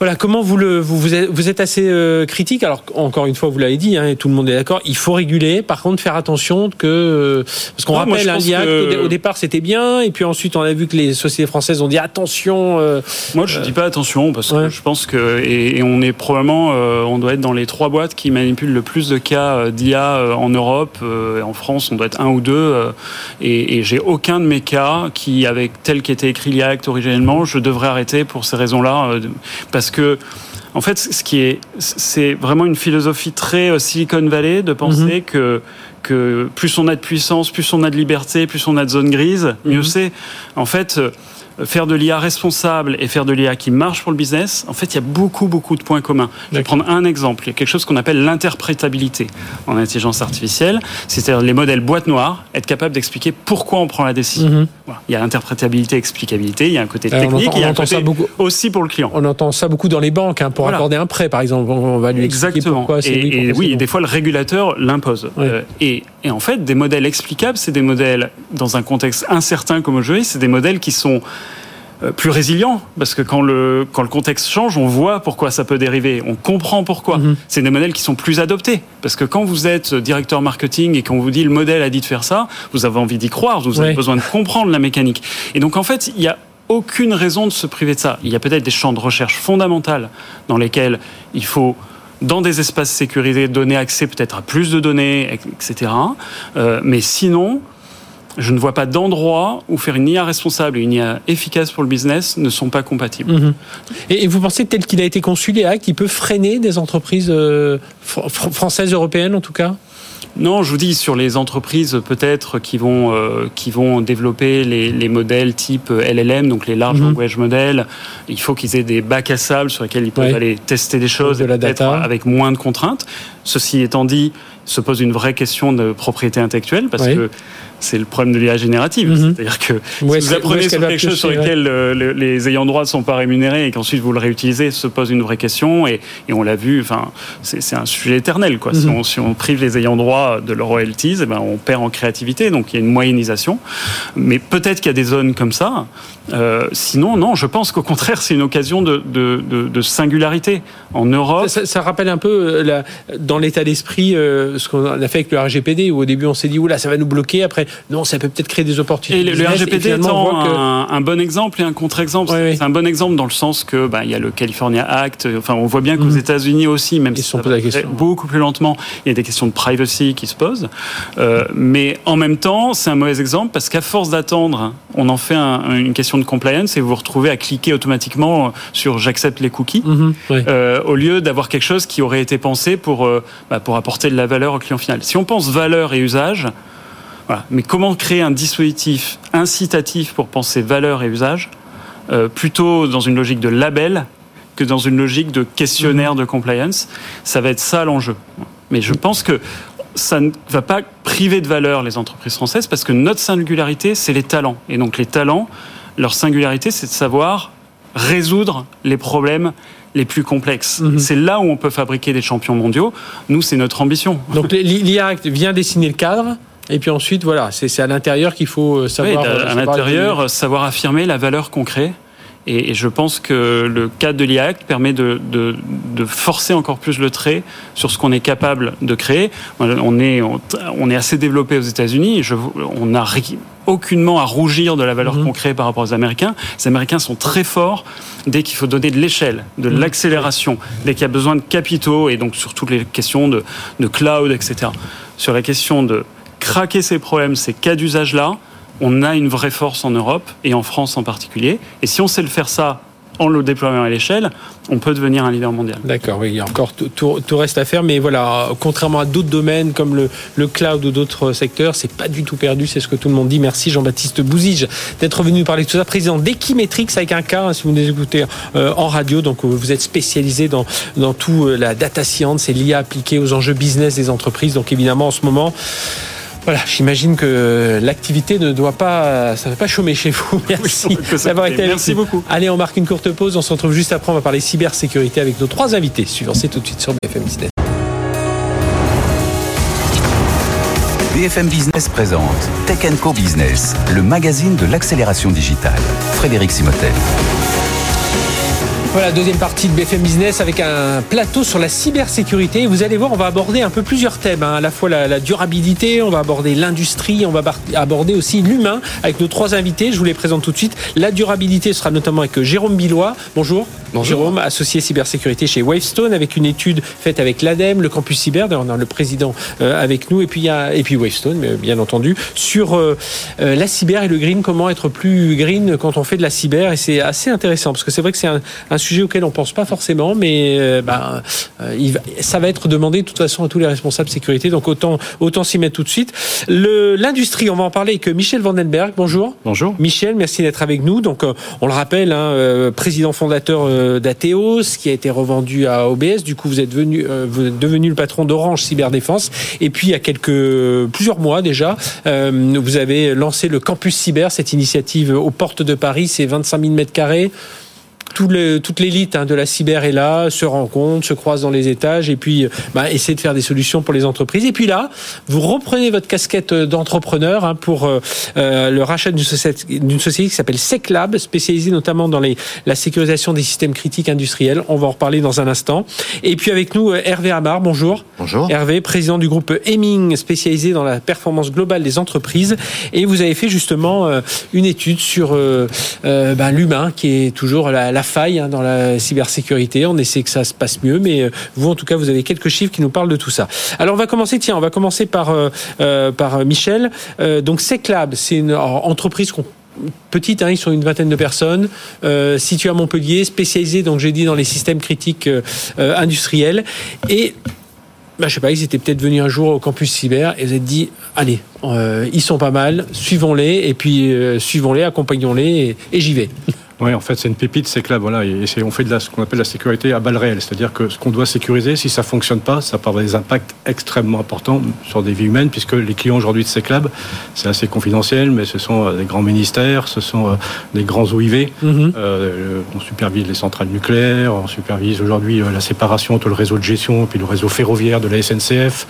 Voilà, comment vous le vous, vous êtes, vous êtes assez euh, critique. Alors encore une fois, vous l'avez dit, hein, et tout le monde est d'accord. Il faut réguler. Par contre, faire attention que euh, parce qu'on rappelle, je hein, que- au, dé- au départ c'était bien, et puis ensuite on a vu que les sociétés françaises ont dit attention. euh, Moi, je dis pas attention parce que je pense que et, et on est probablement, euh, on doit être dans les trois boîtes qui manipulent le plus de cas euh, d'IA euh, en Europe. euh, et en France, on doit être un ou deux. euh, et et j'ai aucun de mes cas qui, avec tel qu'était écrit l'IACT originellement, je devrais arrêter pour ces raisons-là, euh, parce que. En fait, ce qui est, c'est vraiment une philosophie très euh, Silicon Valley de penser que que plus on a de puissance, plus on a de liberté, plus on a de zones grises, mieux Mhm. c'est. En fait, euh, faire de l'IA responsable et faire de l'IA qui marche pour le business, en fait, il y a beaucoup, beaucoup de points communs. Je vais prendre un exemple. Il y a quelque chose qu'on appelle l'interprétabilité en intelligence artificielle. C'est-à-dire les modèles boîte noire, être capable d'expliquer pourquoi on prend la décision. Mhm. Voilà. Il y a interprétabilité, explicabilité, il y a un côté Alors, on technique, entend- il y a on un entend côté ça beaucoup. aussi pour le client. On entend ça beaucoup dans les banques hein, pour Voilà. accorder un prêt, par exemple. On va lui expliquer Exactement. pourquoi c'est et, et oui, et des fois le régulateur l'impose. Oui. Euh, et, et en fait, des modèles explicables, c'est des modèles dans un contexte incertain comme aujourd'hui, c'est des modèles qui sont euh, plus résilients parce que quand le quand le contexte change, on voit pourquoi ça peut dériver, on comprend pourquoi. Mhm. C'est des modèles qui sont plus adoptés parce que quand vous êtes directeur marketing et qu'on vous dit le modèle a dit de faire ça, vous avez envie d'y croire, vous avez besoin de comprendre la mécanique. Et donc en fait, il y a aucune raison de se priver de ça. Il y a peut-être des champs de recherche fondamentales dans lesquels il faut dans des espaces sécurisés, donner accès peut-être à plus de données, etc. Euh, mais sinon, je ne vois pas d'endroit où faire une IA responsable et une IA efficace pour le business ne sont pas compatibles. Mhm. Et, vous pensez tel qu'il a été conçu, actes, il peut freiner des entreprises euh, fr- fr- françaises, européennes en tout cas? Non, je vous dis sur les entreprises peut-être qui vont euh, qui vont développer les, les modèles type LLM, donc les large Mhm. language models. Il faut qu'ils aient des bacs à sable sur lesquels ils peuvent Ouais. aller tester des choses, De la data. avec moins de contraintes. Ceci étant dit, se pose une vraie question de propriété intellectuelle parce que c'est le problème de l'IA générative. Mhm. C'est-à-dire que Où si vous apprenez sur quelque chose sur lequel euh, le- les ayants droit ne sont pas rémunérés et qu'ensuite vous le réutilisez, se pose une vraie question. Et, et on l'a vu, enfin, c'est un sujet éternel. Quoi. Si, Mhm. on, si on prive les ayants droit de leurs royalties, eh ben, on perd en créativité. Donc il y a une moyennisation. Mais peut-être qu'il y a des zones comme ça. Euh, sinon, non, je pense qu'au contraire, c'est une occasion de, de, de, de singularité. En Europe, ça, ça- ça rappelle un peu euh, la- dans l'état d'esprit euh, ce qu'on a fait avec le RGPD où au début on s'est dit oula ça va nous bloquer après non ça peut peut-être créer des opportunités Et le, business, RGPD étant que- un, bon exemple et un contre-exemple. Oui, oui. C'est un bon exemple dans le sens que bah, il y a le California Act. Enfin, on voit bien qu'aux Mhm. États-Unis aussi, même Ils si sont ça la question. beaucoup plus lentement, il y a des questions de privacy qui se posent. Euh, mais en même temps, c'est un mauvais exemple parce qu'à force d'attendre, on en fait un- une question de compliance et vous vous retrouvez à cliquer automatiquement sur j'accepte les cookies. Mhm, oui. Euh, au lieu d'avoir quelque chose qui aurait été pensé pour, euh, bah, pour apporter de la valeur au client final. Si on pense valeur et usage, voilà. mais comment créer un dispositif incitatif pour penser valeur et usage, euh, plutôt dans une logique de label que dans une logique de questionnaire de compliance, ça va être ça l'enjeu. Mais je pense que ça ne va pas priver de valeur les entreprises françaises parce que notre singularité, c'est les talents. Et donc les talents, leur singularité, c'est de savoir résoudre les problèmes les plus complexes. Mhm. C'est là où on peut fabriquer des champions mondiaux. Nous, c'est notre ambition. donc l'IA vient dessiner le cadre et puis ensuite voilà c'est à l'intérieur qu'il faut euh, Oui, savoir euh, à l'intérieur, savoir affirmer la valeur qu'on crée. Et, et je pense que le cadre de l'IA Act permet de, de, de forcer encore plus le trait sur ce qu'on est capable de créer. On est, on, on est assez développé aux États-Unis. On n'a aucunement à rougir de la valeur qu'on crée par rapport aux Américains. Les Américains sont très forts dès qu'il faut donner de l'échelle, de Mhm. l'accélération, dès qu'il y a besoin de capitaux et donc sur toutes les questions de, de cloud, etc. Sur la question de craquer ces problèmes, ces cas d'usage-là, on a une vraie force en Europe et en France en particulier. Et si on sait le faire ça en le déployant à l'échelle, on peut devenir un leader mondial. D'accord, oui, il y a encore tout, tout- tout reste à faire, mais voilà, contrairement à d'autres domaines comme le, le cloud ou d'autres secteurs, c'est pas du tout perdu, c'est ce que tout le monde dit. Merci Jean-Baptiste Bouzige d'être venu parler de tout ça, président d'Equimetrix avec un cas, hein, si vous nous écoutez euh, en radio, donc euh, vous êtes spécialisé dans, dans tout euh, la data science et l'IA appliquée aux enjeux business des entreprises, donc évidemment en ce moment, voilà, j'imagine que l'activité ne doit pas, ça ne va pas chômer chez vous. Merci d'avoir été avec Merci beaucoup. Allez, on marque une courte pause. On se retrouve juste après. On va parler cybersécurité avec nos trois invités. Suivant, c'est tout de suite sur BFM Business. BFM Business présente Tech Co Business, le magazine de l'accélération digitale. Frédéric Simotel. Voilà, deuxième partie de BFM Business avec un plateau sur la cybersécurité. Vous allez voir, on va aborder un peu plusieurs thèmes. hein. À la fois la, la durabilité, on va aborder l'industrie, on va aborder aussi l'humain avec nos trois invités. Je vous les présente tout de suite. La durabilité sera notamment avec Jérôme Billois. Bonjour. Jérôme, associé cybersécurité chez Wavestone, avec une étude faite avec l'ADEME, le campus cyber, d'ailleurs on a le président euh, avec nous, et puis, il y a, et puis Wavestone, mais bien entendu, sur euh, euh, la cyber et le green, comment être plus green quand on fait de la cyber, et c'est assez intéressant, parce que c'est vrai que c'est un, un, sujet auquel on pense pas forcément, mais ben, il va, ça va être demandé de toute façon à tous les responsables sécurité, donc autant, autant s'y mettre tout de suite. L'industrie, on va en parler avec Michel Vandenberg, bonjour. Bonjour. Michel, merci d'être avec nous. Donc, on le rappelle, hein, président fondateur d'Ateos, qui a été revendu à OBS. Du coup, vous êtes, venu, vous êtes devenu le patron d'Orange Cyberdéfense. Et puis, il y a quelques, plusieurs mois déjà, euh, vous avez lancé le Campus Cyber, cette initiative aux portes de Paris. C'est 25 000 mètres carrés toute l'élite hein, de la cyber est là, se rencontre, se croise dans les étages et puis bah, essaie de faire des solutions pour les entreprises. Et puis là, vous reprenez votre casquette d'entrepreneur hein, pour euh, euh, le rachat d'une société, société, qui s'appelle SecLab, spécialisée notamment dans les, la sécurisation des systèmes critiques industriels. On va en reparler dans un instant. Et puis avec nous, euh, Hervé Amar, bonjour. Bonjour. Hervé, président du groupe Hemming, spécialisé dans la performance globale des entreprises. Et vous avez fait justement une étude sur bah, l'humain, qui est toujours la, la faille hein, dans la cybersécurité. On essaie que ça se passe mieux, mais euh, vous, en tout cas, vous avez quelques chiffres qui nous parlent de tout ça. Alors, on va commencer. Tiens, on va commencer par euh, euh, par Michel. donc, Seclab, c'est une entreprise petite, hein, ils sont une vingtaine de personnes, euh, située à Montpellier, spécialisée, donc j'ai dit, dans les systèmes critiques industriels. Et bah, je sais pas, ils étaient peut-être venus un jour au campus cyber et vous êtes dit, allez, ils sont pas mal, suivons-les, et puis suivons-les, accompagnons-les, et j'y vais. Oui, en fait, c'est une pépite, c'est que là, voilà, et on fait de la, ce qu'on appelle la sécurité à balles réelles, c'est-à-dire que ce qu'on doit sécuriser, si ça fonctionne pas, ça peut avoir des impacts extrêmement importants sur des vies humaines, puisque les clients aujourd'hui de Seclab, c'est assez confidentiel, mais ce sont euh, des grands ministères, ce sont euh, des grands OIV. Mhm. euh, on supervise les centrales nucléaires, on supervise aujourd'hui la séparation entre le réseau de gestion et puis le réseau ferroviaire de la SNCF.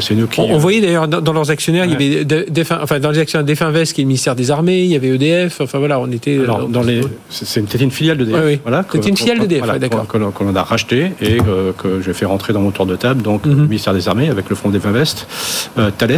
c'est nous qui. On, voyait d'ailleurs dans, leurs actionnaires, il y avait enfin dans les actionnaires d'Efinvest, qui est le ministère des Armées, il y avait EDF. Enfin voilà, on était. Alors, dans les c'était une filiale de DF. Oui, Voilà, c'était une filiale de DF, d'accord. Qu'on a racheté et que, que j'ai fait rentrer dans mon tour de table, donc le mhm. ministère des Armées avec le fonds des Invest, euh, Thales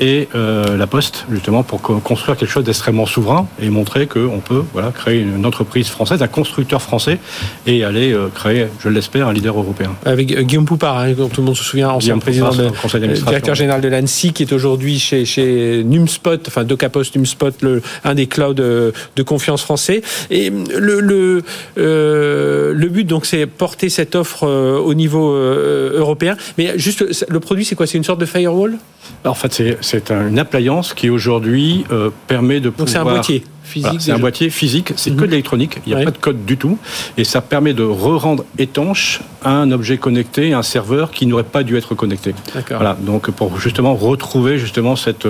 et euh, la Poste, justement, pour construire quelque chose d'extrêmement souverain et montrer qu'on peut voilà, créer une entreprise française, un constructeur français et aller euh, créer, je l'espère, un leader européen. Avec euh, Guillaume Poupard, hein, tout le monde se souvient, ancien président, de, directeur général de l'ANSI, qui est aujourd'hui chez, chez Numspot, enfin Docapost Numspot, le, un des clouds de, de confiance français. Et le, le, euh, le but, donc, c'est porter cette offre euh, au niveau euh, européen. Mais juste, le produit, c'est quoi? C'est une sorte de firewall? En fait, c'est une appliance qui aujourd'hui permet de pouvoir. Donc, c'est un boîtier. Physique c'est un boîtier physique, c'est que de mhm. l'électronique, il n'y a pas de code du tout, et ça permet de re-rendre étanche un objet connecté, un serveur qui n'aurait pas dû être connecté. Voilà, donc pour justement retrouver justement cette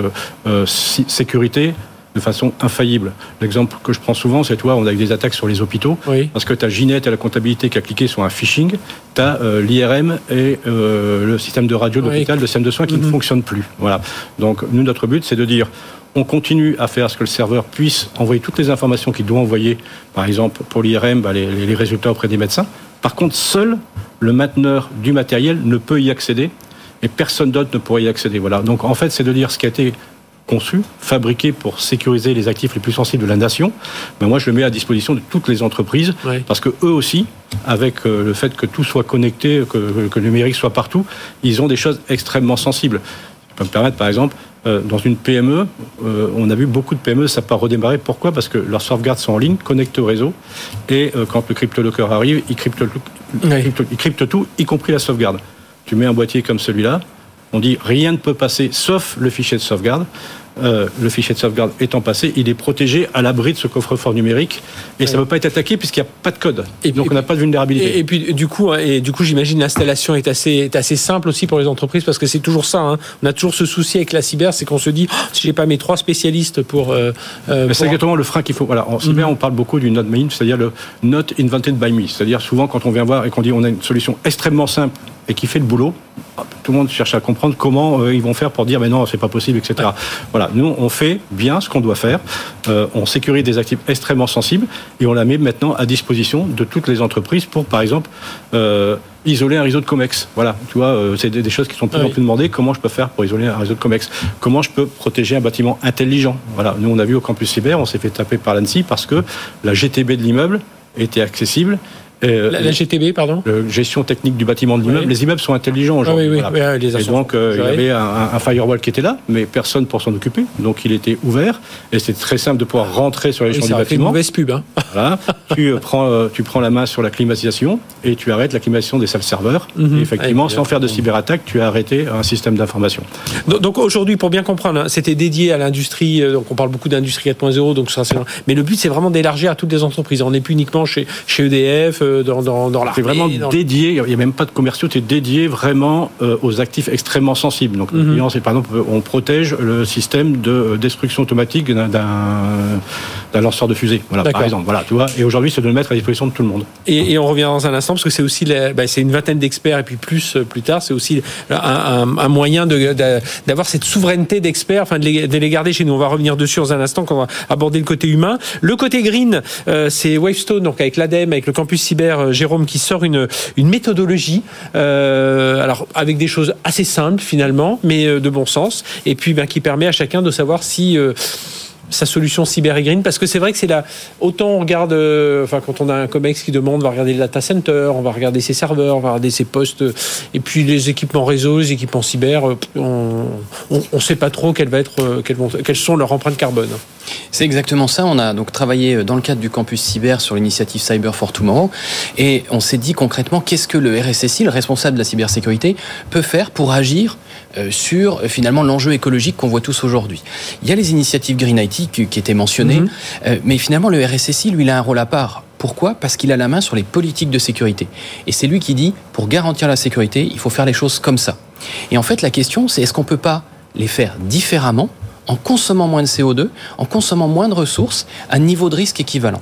sécurité de façon infaillible. L'exemple que je prends souvent, c'est toi, on a eu des attaques sur les hôpitaux, parce que tu as Ginette et la comptabilité qui a cliqué sur un phishing, tu as euh, l'IRM et euh, le système de radio d'hôpital, le système de soins qui ne mhm. fonctionne plus. Voilà. Donc nous, notre but, c'est de dire, on continue à faire ce que le serveur puisse envoyer toutes les informations qu'il doit envoyer, par exemple pour l'IRM, bah, les, les résultats auprès des médecins. Par contre, seul le mainteneur du matériel ne peut y accéder et personne d'autre ne pourrait y accéder. Voilà. Donc en fait, c'est de dire ce qui a été conçu, fabriqué pour sécuriser les actifs les plus sensibles de la nation, mais moi je le mets à disposition de toutes les entreprises, parce que eux aussi, avec euh, le fait que tout soit connecté, que, le numérique soit partout, ils ont des choses extrêmement sensibles. Je peux me permettre, par exemple, euh, dans une PME, euh, on a vu beaucoup de PME, ça pas redémarrer. Pourquoi? Parce que leurs sauvegardes sont en ligne, connectées au réseau, et quand le crypto-locker arrive, il crypte, il crypte tout, y compris la sauvegarde. Tu mets un boîtier comme celui-là, on dit rien ne peut passer sauf le fichier de sauvegarde. Euh, le fichier de sauvegarde étant passé, il est protégé à l'abri de ce coffre-fort numérique et ça ne peut pas être attaqué puisqu'il n'y a pas de code. Et donc on n'a pas de vulnérabilité. Et, puis du coup, hein, et du coup, j'imagine l'installation est assez, est assez simple aussi pour les entreprises parce que c'est toujours ça. Hein. On a toujours ce souci avec la cyber, c'est qu'on se dit oh, si j'ai pas mes trois spécialistes pour. Euh, euh C'est exactement le frein qu'il faut. Voilà, en cyber, mhm. on parle beaucoup du not made, c'est-à-dire le not invented by me. C'est-à-dire souvent quand on vient voir et qu'on dit on a une solution extrêmement simple et qui fait le boulot, tout le monde cherche à comprendre comment euh, ils vont faire pour dire mais non c'est pas possible etc. Voilà, nous on fait bien ce qu'on doit faire, euh, on sécurise des actifs extrêmement sensibles et on la met maintenant à disposition de toutes les entreprises pour par exemple euh, isoler un réseau de COMEX. Voilà, tu vois, c'est des, choses qui sont de plus en plus demandées. Comment je peux faire pour isoler un réseau de COMEX? Comment je peux protéger un bâtiment intelligent? Voilà, nous on a vu au campus cyber, on s'est fait taper par l'ANSI parce que la GTB de l'immeuble était accessible la, GTB, pardon Gestion technique du bâtiment de l'immeuble. Les immeubles sont intelligents aujourd'hui. oui, oui, les et donc, il y avait un, firewall qui était là, mais personne pour s'en occuper. Donc, il était ouvert et c'était très simple de pouvoir rentrer sur les champs du bâtiment. une mauvaise pub. Hein. Voilà. tu, prends, tu prends la main sur la climatisation et tu arrêtes la climatisation des self-serveurs. Mhm. Effectivement, sans faire de cyberattaque, tu as arrêté un système d'information. Donc, aujourd'hui, pour bien comprendre, hein, c'était dédié à l'industrie. Donc, on parle beaucoup d'industrie 4.0. Donc, ça, mais le but, c'est vraiment d'élargir à toutes les entreprises. On n'est plus uniquement chez, chez EDF, euh, dans, dans, dans C'est vraiment dédié, il n'y a même pas de commerciaux, es dédié vraiment euh, aux actifs extrêmement sensibles. Donc, mm c'est par exemple, on protège le système de euh, destruction automatique d'un lanceur de fusée. Voilà, par exemple. Voilà, tu vois. Et aujourd'hui, c'est de le mettre à disposition de tout le monde. Et, on revient dans un instant, parce que c'est aussi bah, c'est une vingtaine d'experts, et puis plus plus tard, c'est aussi un, un, moyen d'avoir cette souveraineté d'experts, enfin de les, de les, garder chez nous. On va revenir dessus dans un instant quand on va aborder le côté humain. Le côté green, c'est Wavestone, donc avec l'ADEME, avec le campus euh, Jérôme, qui sort une, une méthodologie, euh, alors avec des choses assez simples finalement, mais euh, de bon sens, et puis ben, qui permet à chacun de savoir si sa solution cyber et green parce que c'est vrai que c'est là autant on regarde euh, enfin quand on a un comex qui demande on va regarder le data center on va regarder ses serveurs on va regarder ses postes et puis les équipements réseau les équipements cyber euh, on on, sait pas trop quelles va être euh, quelles, quelles sont leurs empreintes carbone. C'est exactement ça. On a donc travaillé dans le cadre du campus cyber sur l'initiative Cyber for Tomorrow et on s'est dit concrètement qu'est-ce que le RSSI le responsable de la cybersécurité peut faire pour agir sur finalement l'enjeu écologique qu'on voit tous aujourd'hui il y a les initiatives Green IT qui, était mentionné. Mhm. Euh, mais finalement, le RSSI, lui, il a un rôle à part. Pourquoi? Parce qu'il a la main sur les politiques de sécurité. Et c'est lui qui dit, pour garantir la sécurité, il faut faire les choses comme ça. Et en fait, la question, c'est est-ce qu'on ne peut pas les faire différemment en consommant moins de CO2, en consommant moins de ressources, à niveau de risque équivalent?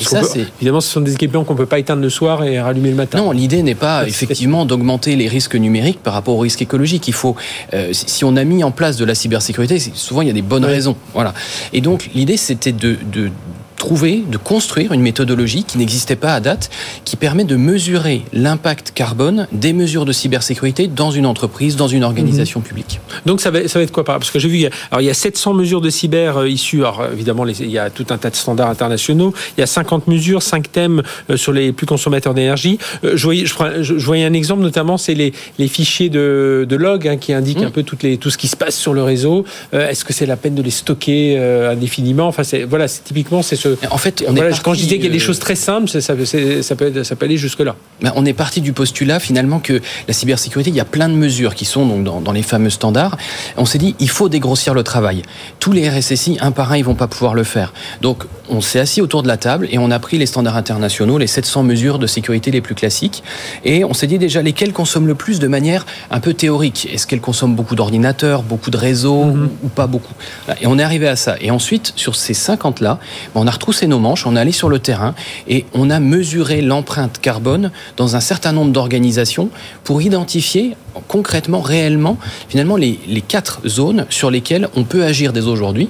Ça, évidemment, ce sont des équipements qu'on ne peut pas éteindre le soir et rallumer le matin. Non, l'idée n'est pas effectivement d'augmenter les risques numériques par rapport aux risques écologiques. Il faut, euh, si on a mis en place de la cybersécurité, souvent il y a des bonnes raisons. Voilà. Et donc l'idée, c'était de, de trouver, de construire une méthodologie qui n'existait pas à date, qui permet de mesurer l'impact carbone des mesures de cybersécurité dans une entreprise, dans une organisation mhm. publique. Donc ça va, ça va être quoi Parce que j'ai vu, alors il y a 700 mesures de cyber euh, issues, alors évidemment il y a tout un tas de standards internationaux, il y a 50 mesures, 5 thèmes euh, sur les plus consommateurs d'énergie. Euh, je voyais, je, voyais un exemple notamment, c'est les, les fichiers de, de log hein, qui indiquent mhm. un peu toutes les, tout ce qui se passe sur le réseau. Est-ce que c'est la peine de les stocker indéfiniment? Enfin, voilà, typiquement c'est ce en fait, quand je disais qu'il y a des choses très simples, ça, peut, ça peut aller jusque-là. on est parti du postulat finalement que la cybersécurité, il y a plein de mesures qui sont donc dans, les fameux standards. On s'est dit, il faut dégrossir le travail. Tous les RSSI, un par un, ils vont pas pouvoir le faire. Donc, on s'est assis autour de la table et on a pris les standards internationaux, les 700 mesures de sécurité les plus classiques, et on s'est dit déjà lesquelles consomment le plus de manière un peu théorique? Est-ce qu'elles consomment beaucoup d'ordinateurs, beaucoup de réseaux mhm. ou, pas beaucoup? Et on est arrivé à ça. Et ensuite, sur ces 50-là, on a retroussé nos manches, on est allé sur le terrain et on a mesuré l'empreinte carbone dans un certain nombre d'organisations pour identifier concrètement, réellement, finalement, les, les quatre zones sur lesquelles on peut agir dès aujourd'hui.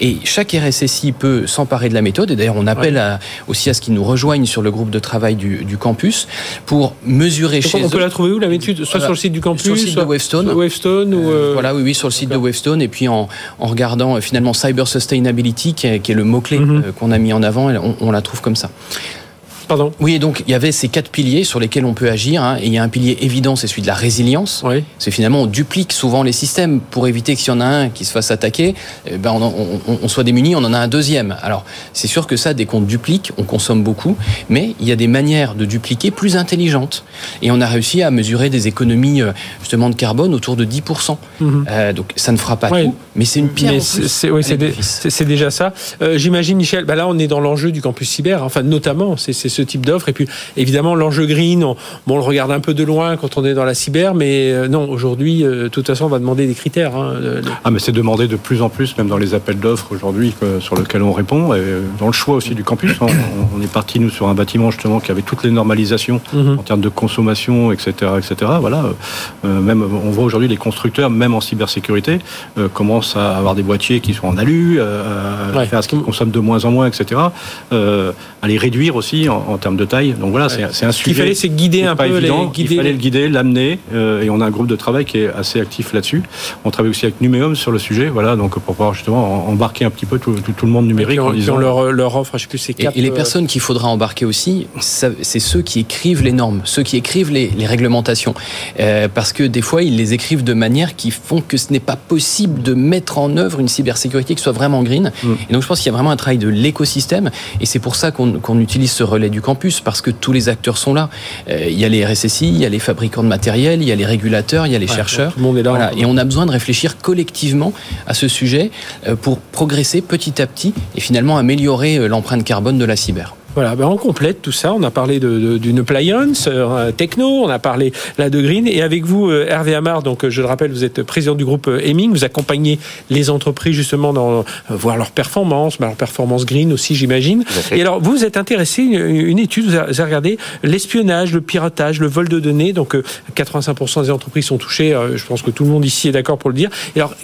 Et chaque RSSI peut s'emparer de la méthode. Et d'ailleurs, on appelle aussi à ce qu'ils nous rejoignent sur le groupe de travail du, campus pour mesurer chez on eux. On peut la trouver où la méthode Soit sur le site du campus, sur le site de Wavestone. Wavestone ou euh, Voilà, oui, oui, sur le site de Wavestone. Et puis en, regardant euh, finalement Cyber Sustainability, qui est, le mot-clé mhm. euh, qu'on a mis en avant, on la trouve comme ça. Pardon. Oui, donc il y avait ces quatre piliers sur lesquels on peut agir. Hein, et il y a un pilier évident, c'est celui de la résilience. Oui. C'est finalement on duplique souvent les systèmes pour éviter que s'il y en a un qui se fasse attaquer, eh ben on, soit démuni, on en a un deuxième. Alors c'est sûr que ça, dès qu'on duplique, on consomme beaucoup, mais il y a des manières de dupliquer plus intelligentes. Et on a réussi à mesurer des économies euh, justement de carbone autour de 10%. Mhm. Euh, donc ça ne fera pas tout, mais c'est une pierre. C'est déjà ça. Euh, j'imagine, Michel, bah là on est dans l'enjeu du campus cyber, enfin notamment, c'est ce type d'offre. Et puis, évidemment, l'enjeu green, on, bon, on, le regarde un peu de loin quand on est dans la cyber, mais euh, non, aujourd'hui, euh, de toute façon, on va demander des critères. Hein, ah, mais c'est demandé de plus en plus, même dans les appels d'offres aujourd'hui, sur lesquels on répond. Et euh, dans le choix aussi du campus, on, est parti, nous, sur un bâtiment, justement, qui avait toutes les normalisations mhm. en termes de consommation, etc. etc. Voilà. même, on voit aujourd'hui les constructeurs, même en cybersécurité, commencent à avoir des boîtiers qui sont en alu, à faire ce qu'ils consomment de moins en moins, etc. à les réduire aussi en, en, termes de taille. Donc voilà, c'est un sujet. Ce qu'il fallait, c'est guider un peu évident. Les, Il fallait le guider, l'amener, euh, et on a un groupe de travail qui est assez actif là-dessus. On travaille aussi avec Numéum sur le sujet, voilà, donc pour pouvoir justement embarquer un petit peu tout, le monde numérique. en disant... leur, leur, offre, je sais plus, c'est et, et les personnes qu'il faudra embarquer aussi, c'est ceux qui écrivent les normes, ceux qui écrivent les, les réglementations, euh, parce que des fois ils les écrivent de manière qui font que ce n'est pas possible de mettre en œuvre une cybersécurité qui soit vraiment green. Mm. Et donc je pense qu'il y a vraiment un travail de l'écosystème et c'est pour ça qu'on utilise ce relais du campus parce que tous les acteurs sont là. Euh, il y a les RSSI, il y a les fabricants de matériel, il y a les régulateurs, il y a les chercheurs. Tout le monde est là. Voilà. Et on a besoin de réfléchir collectivement à ce sujet euh, pour progresser petit à petit et finalement améliorer euh, l'empreinte carbone de la cyber. Voilà, ben on complète tout ça. On a parlé d'une appliance euh, techno, on a parlé là de green. Et avec vous, euh, Hervé Amar, donc je le rappelle, vous êtes président du groupe Heming. Vous accompagnez les entreprises justement dans euh, voir leur performance, leur performance green aussi, j'imagine. Et alors, vous êtes intéressé une, une étude, vous avez regardé l'espionnage, le piratage, le vol de données. Donc, 85% des entreprises sont touchées. Je pense que tout le monde ici est d'accord pour le dire. Et alors,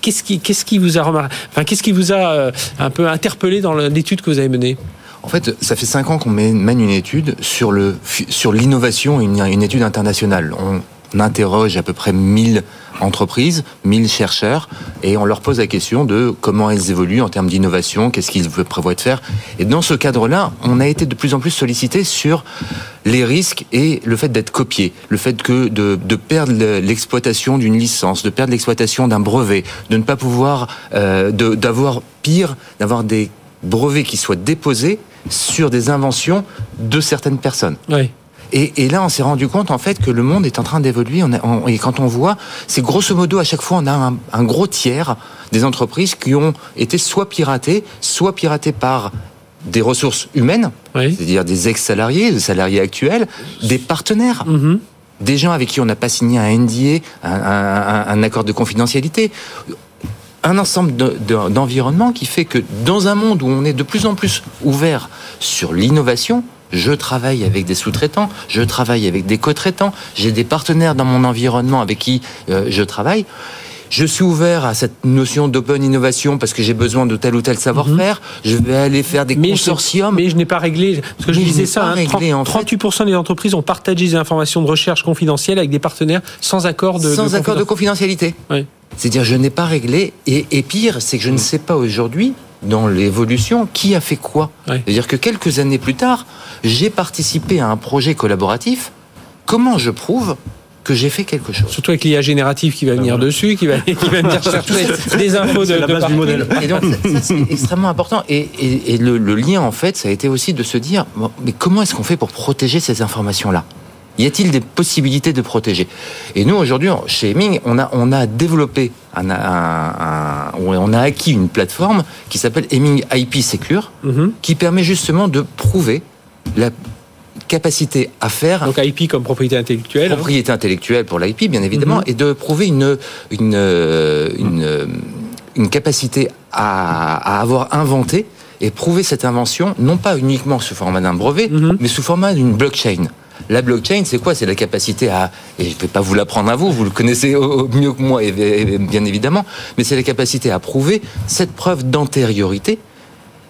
qu'est-ce qui, qu'est-ce qui vous a remarqué, enfin, qu'est-ce qui vous a un peu interpellé dans l'étude que vous avez menée? En fait, ça fait cinq ans qu'on mène une étude sur le sur l'innovation, une, étude internationale. On, interroge à peu près 1000 entreprises, 1000 chercheurs, et on leur pose la question de comment elles évoluent en termes d'innovation, qu'est-ce qu'ils prévoient de faire. Et dans ce cadre-là, on a été de plus en plus sollicité sur les risques et le fait d'être copié, le fait que de, de perdre l'exploitation d'une licence, de perdre l'exploitation d'un brevet, de ne pas pouvoir, euh, d'avoir pire, d'avoir des brevets qui soient déposés sur des inventions de certaines personnes. Oui. Et, et, là, on s'est rendu compte en fait que le monde est en train d'évoluer. Et quand on voit, c'est grosso modo à chaque fois, on a un, un, gros tiers des entreprises qui ont été soit piratées, soit piratées par des ressources humaines, oui. c'est-à-dire des ex-salariés, des salariés actuels, des partenaires. Mm -hmm. Des gens avec qui on n'a pas signé un NDA, un, un, un accord de confidentialité un ensemble d'environnements qui fait que dans un monde où on est de plus en plus ouvert sur l'innovation, je travaille avec des sous-traitants, je travaille avec des co-traitants, j'ai des partenaires dans mon environnement avec qui euh, je travaille. Je suis ouvert à cette notion d'open innovation parce que j'ai besoin de tel ou tel savoir-faire. Mm -hmm. Je vais aller faire des mais consortiums. Je, mais je n'ai pas réglé. Parce que je disais ça. Hein, réglé, 30, en fait. 38% des entreprises ont partagé des informations de recherche confidentielles avec des partenaires sans accord de sans de accord de confidentialité. Oui. C'est-à-dire, je n'ai pas réglé. Et, et pire, c'est que je ne sais pas aujourd'hui dans l'évolution qui a fait quoi. Oui. C'est-à-dire que quelques années plus tard, j'ai participé à un projet collaboratif. Comment je prouve que j'ai fait quelque chose? Surtout avec l'IA générative qui va venir ah, dessus, qui va, qui va venir chercher des infos de, la base de du modèle. Et donc, ça, c'est extrêmement important. Et, et, et le, le, lien, en fait, ça a été aussi de se dire, bon, mais comment est-ce qu'on fait pour protéger ces informations-là? Y a-t-il des possibilités de protéger? Et nous, aujourd'hui, chez Heming, on a, on a développé, un, un, un, on a acquis une plateforme qui s'appelle Heming IP Secure, mm -hmm. qui permet justement de prouver la capacité à faire. Donc IP comme propriété intellectuelle. Propriété intellectuelle pour l'IP, bien évidemment, mm -hmm. et de prouver une, une, une, une capacité à, à, avoir inventé et prouver cette invention, non pas uniquement sous format d'un brevet, mm -hmm. mais sous format d'une blockchain. La blockchain, c'est quoi? C'est la capacité à, et je ne vais pas vous l'apprendre à vous, vous le connaissez mieux que moi, bien évidemment, mais c'est la capacité à prouver cette preuve d'antériorité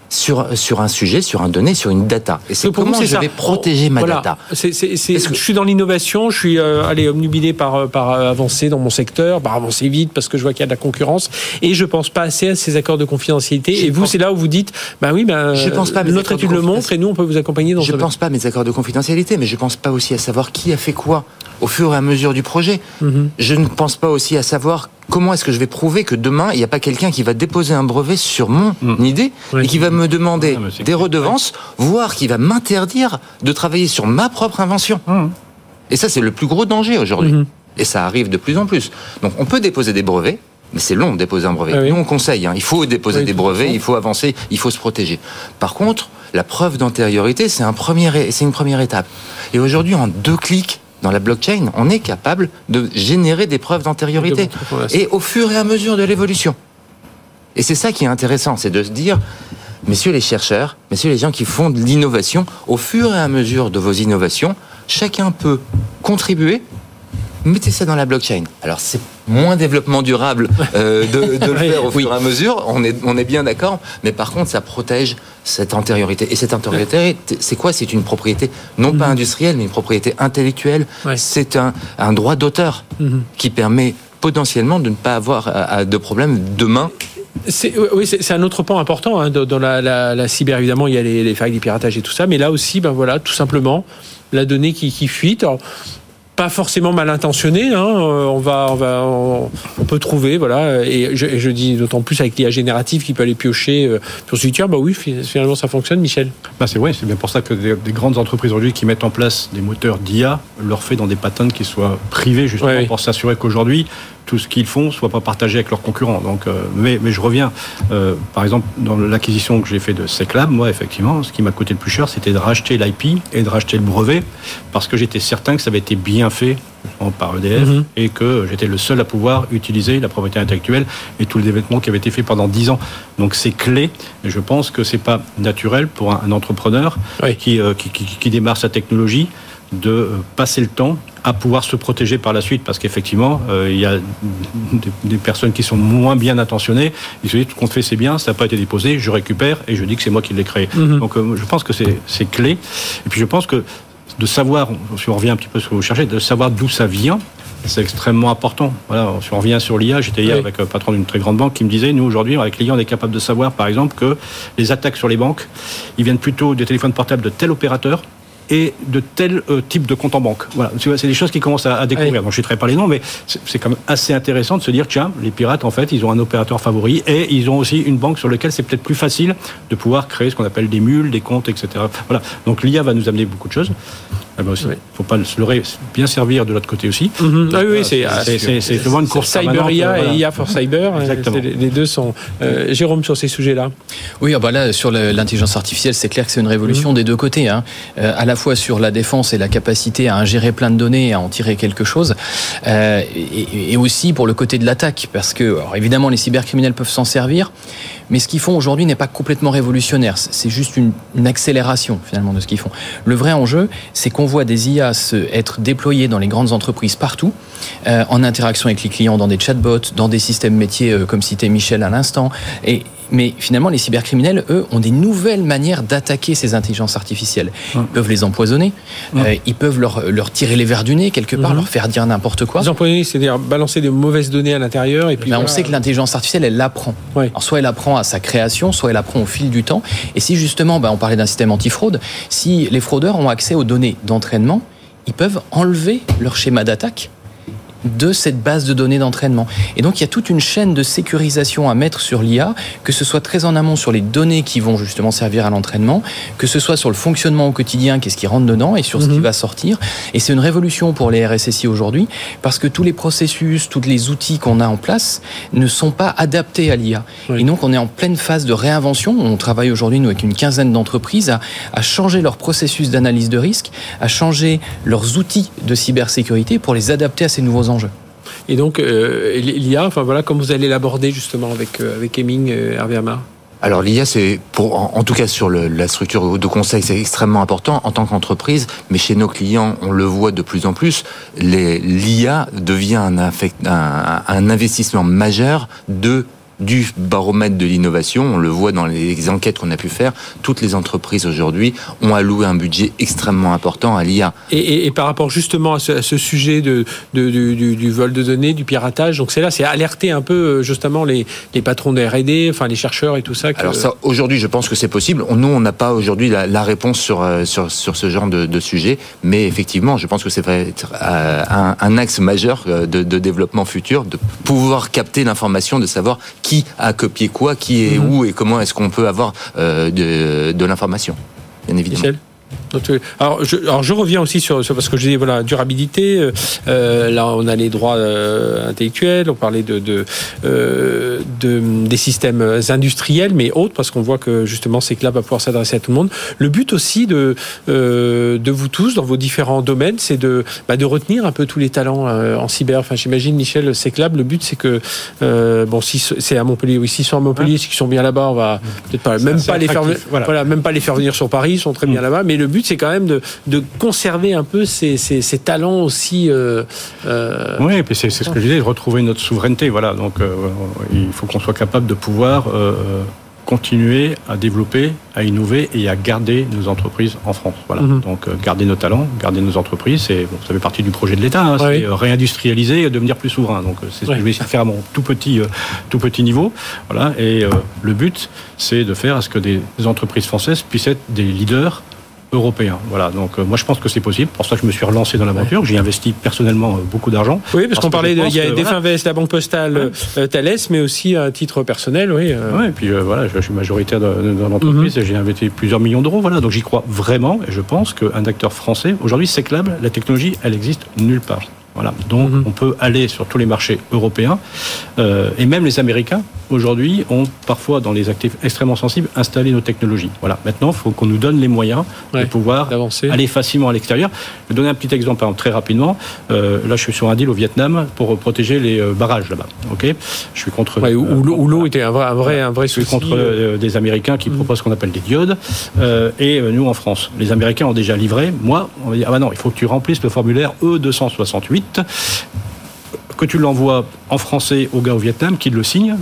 sur, sur un sujet, sur un donné, sur une data. Et c'est comment je ça. vais protéger ma voilà. data. C'est, que... Je suis dans l'innovation, je suis euh, allé omnubilé par, par avancer dans mon secteur, par avancer vite parce que je vois qu'il y a de la concurrence et je pense pas assez à ces accords de confidentialité. Je et vous, c'est là où vous dites, bah oui, bah, je pense pas notre étude le montre et nous, on peut vous accompagner dans Je ne pense pas à mes accords de confidentialité, mais je pense pas aussi à savoir qui a fait quoi au fur et à mesure du projet. -hmm. Je ne pense pas aussi à savoir comment est-ce que je vais prouver que demain, il n'y a pas quelqu'un qui va déposer un brevet sur mon mmh. idée oui. et qui va me demander ah, des redevances, voire qui va m'interdire de travailler sur ma propre invention. Mmh. Et ça, c'est le plus gros danger aujourd'hui. Mmh. Et ça arrive de plus en plus. Donc, on peut déposer des brevets, mais c'est long de déposer un brevet. Ah oui. Nous, on conseille, hein, il faut déposer oui, des brevets, il faut avancer, il faut se protéger. Par contre, la preuve d'antériorité, c'est un premier, c'est une première étape. Et aujourd'hui, en deux clics, dans la blockchain, on est capable de générer des preuves d'antériorité. Et au fur et à mesure de l'évolution. Et c'est ça qui est intéressant, c'est de se dire, messieurs les chercheurs, messieurs les gens qui font de l'innovation, au fur et à mesure de vos innovations, chacun peut contribuer mettez ça dans la blockchain. Alors c'est moins développement durable euh, de, le faire au fur et à mesure, on est, on est bien d'accord, mais par contre ça protège cette antériorité. Et cette antériorité, c'est quoi? C'est une propriété non pas mhm. industrielle, mais une propriété intellectuelle. C'est un, un, droit d'auteur mhm. qui permet potentiellement de ne pas avoir de problème demain oui, c'est un autre point important. Hein, dans la, cyber, évidemment, il y a les, les failles, les piratages et tout ça. Mais là aussi, ben voilà, tout simplement, la donnée qui, qui fuite pas forcément mal intentionné. Hein. Euh, on va, on va, on, peut trouver, voilà. Et je, dis d'autant plus avec l'IA générative qui peut aller piocher euh, sur ce. Bah oui, finalement ça fonctionne, Michel. Bah c'est vrai, c'est bien pour ça que des, grandes entreprises aujourd'hui qui mettent en place des moteurs d'IA leur fait dans des patents qui soient privés justement pour s'assurer qu'aujourd'hui tout ce qu'ils font soit pas partagé avec leurs concurrents. Donc, euh, mais, mais je reviens, euh, par exemple, dans l'acquisition que j'ai fait de Seclab, moi, effectivement, ce qui m'a coûté le plus cher, c'était de racheter l'IP et de racheter le brevet, parce que j'étais certain que ça avait été bien fait par EDF mhm. et que j'étais le seul à pouvoir utiliser la propriété intellectuelle et tout le développement qui avait été fait pendant dix ans. Donc c'est clé et je pense que c'est pas naturel pour un, entrepreneur qui, euh, qui, qui, qui, démarre sa technologie de euh, passer le temps à pouvoir se protéger par la suite parce qu'effectivement euh, il y a des, personnes qui sont moins bien intentionnées ils se disent tout compte fait c'est bien ça n'a pas été déposé je récupère et je dis que c'est moi qui l'ai créé mhm. donc euh, je pense que c'est clé et puis je pense que de savoir si on revient un petit peu sur ce que vous cherchez de savoir d'où ça vient c'est extrêmement important. Voilà, si on revient sur l'IA, j'étais hier avec le patron d'une très grande banque qui me disait, nous aujourd'hui, avec l'IA, on est capable de savoir, par exemple, que les attaques sur les banques, ils viennent plutôt des téléphones portables de tel opérateur et de tel euh, type de compte en banque. Voilà, c'est des choses qui commencent à, découvrir. je ne citerai pas les noms, mais c'est quand même assez intéressant de se dire, tiens, les pirates, en fait, ils ont un opérateur favori et ils ont aussi une banque sur laquelle c'est peut-être plus facile de pouvoir créer ce qu'on appelle des mules, des comptes, etc. Voilà. Donc l'IA va nous amener beaucoup de choses. Il ne faut pas se leurrer, bien servir de l'autre côté aussi. Mhm. Ah oui, c'est souvent une course Cyber IA et IA for Cyber. Exactement. Les deux sont. Euh, Jérôme, sur ces sujets-là Oui, ah bah là, sur l'intelligence artificielle, c'est clair que c'est une révolution mhm. des deux côtés. Hein. Euh, à la fois sur la défense et la capacité à ingérer plein de données et à en tirer quelque chose. Euh, et, aussi pour le côté de l'attaque, parce que, alors évidemment, les cybercriminels peuvent s'en servir, mais ce qu'ils font aujourd'hui n'est pas complètement révolutionnaire. C'est juste une, accélération finalement de ce qu'ils font. Le vrai enjeu, c'est qu'on voit des IA être déployés dans les grandes entreprises partout, euh, en interaction avec les clients, dans des chatbots, dans des systèmes métiers euh, comme citait Michel à l'instant, et mais finalement, les cybercriminels, eux, ont des nouvelles manières d'attaquer ces intelligences artificielles. Ils peuvent les empoisonner, euh, ils peuvent leur, leur, tirer les verres du nez quelque part, mhm. leur faire dire n'importe quoi. Les empoisonner, c'est-à-dire balancer des mauvaises données à l'intérieur. Et puis ben, on sait que l'intelligence artificielle, elle l'apprend. Alors, soit elle apprend à sa création, soit elle apprend au fil du temps. Et si justement, ben, on parlait d'un système antifraude, si les fraudeurs ont accès aux données d'entraînement, ils peuvent enlever leur schéma d'attaque de cette base de données d'entraînement. Et donc il y a toute une chaîne de sécurisation à mettre sur l'IA, que ce soit très en amont sur les données qui vont justement servir à l'entraînement, que ce soit sur le fonctionnement au quotidien, qu'est-ce qui rentre dedans, et sur ce qui mhm. va sortir. Et c'est une révolution pour les RSSI aujourd'hui, parce que tous les processus, tous les outils qu'on a en place ne sont pas adaptés à l'IA. Et donc on est en pleine phase de réinvention. On travaille aujourd'hui, nous, avec une quinzaine d'entreprises, à, à changer leur processus d'analyse de risque, à changer leurs outils de cybersécurité pour les adapter à ces nouveaux enjeux. Et donc, euh, l'IA, enfin voilà, comme vous allez l'aborder justement avec, euh, avec Heming, euh, Hervé alors l'IA, c'est pour, en, tout cas sur la structure de conseil, c'est extrêmement important en tant qu'entreprise, mais chez nos clients, on le voit de plus en plus. L'IA devient un, un, un investissement majeur de du baromètre de l'innovation. On le voit dans les enquêtes qu'on a pu faire. Toutes les entreprises aujourd'hui ont alloué un budget extrêmement important à l'IA. Et, par rapport justement à ce, sujet de, du, vol de données, du piratage, donc c'est là, c'est alerter un peu euh, justement les, patrons de R&D, enfin les chercheurs et tout ça. Alors ça, aujourd'hui, je pense que c'est possible. Nous, on n'a pas aujourd'hui la, réponse sur, euh, sur, sur ce genre de, sujet, mais effectivement, je pense que c'est euh, un, un axe majeur de, de développement futur, de pouvoir capter l'information, de savoir qui a copié quoi, qui est mhm. où et comment est-ce qu'on peut avoir euh, de, de l'information, bien évidemment. Alors je, alors je reviens aussi sur, parce que je dis voilà durabilité. Euh, euh, là on a les droits euh, intellectuels, on parlait de, de, de, des systèmes industriels, mais autres parce qu'on voit que justement c'est que là va pouvoir s'adresser à tout le monde. Le but aussi de de vous tous dans vos différents domaines, c'est de bah, de retenir un peu tous les talents en cyber. Enfin j'imagine Michel Seclab, le but c'est que bon si c'est à Montpellier, oui s'ils sont à Montpellier, s'ils sont bien là-bas, on va peut-être pas même pas les faire voilà. même pas les faire venir sur Paris, ils sont très bien mm. là-bas, mais le but but, c'est quand même de, de, conserver un peu ces, ces, ces talents aussi. Euh, euh... Oui, et puis c'est ce que je disais, retrouver notre souveraineté. Voilà, donc euh, il faut qu'on soit capable de pouvoir continuer à développer, à innover et à garder nos entreprises en France. Voilà. Mhm. Donc garder nos talents, garder nos entreprises, c'est bon, ça fait partie du projet de l'État, hein, c'est réindustrialiser et devenir plus souverain. Donc c'est ce que je vais essayer de faire à mon tout petit tout petit niveau. Voilà. Et le but, c'est de faire à ce que des entreprises françaises puissent être des leaders européen. Voilà, donc euh, moi je pense que c'est possible. Pour ça que je me suis relancé dans l'aventure. J'ai investi personnellement euh, beaucoup d'argent. Oui, parce, qu'on parlait, de, il y a Definvest, la Banque Postale, euh, Thales, mais aussi à titre personnel, oui. Oui, et puis voilà, je, suis majoritaire dans, l'entreprise mhm. et j'ai investi plusieurs millions d'euros. Voilà, donc j'y crois vraiment et je pense qu'un acteur français, aujourd'hui, c'est Seclab, la technologie, elle existe nulle part. Voilà. Donc, mhm. on peut aller sur tous les marchés européens euh, et même les Américains aujourd'hui ont parfois dans les actifs extrêmement sensibles installé nos technologies. Voilà. Maintenant, il faut qu'on nous donne les moyens de pouvoir aller facilement à l'extérieur. Je vais donner un petit exemple très rapidement. Euh, là, je suis sur un deal au Vietnam pour protéger les euh, barrages là-bas. Ok? Je suis contre. où, l'eau était un vrai, un vrai, un vrai Je suis contre des Américains qui mhm. proposent ce qu'on appelle des diodes. et nous, en France, les Américains ont déjà livré. Moi, on va dire ah bah non, il faut que tu remplisses le formulaire E268 que tu l'envoies en français au gars au Vietnam, qui le signe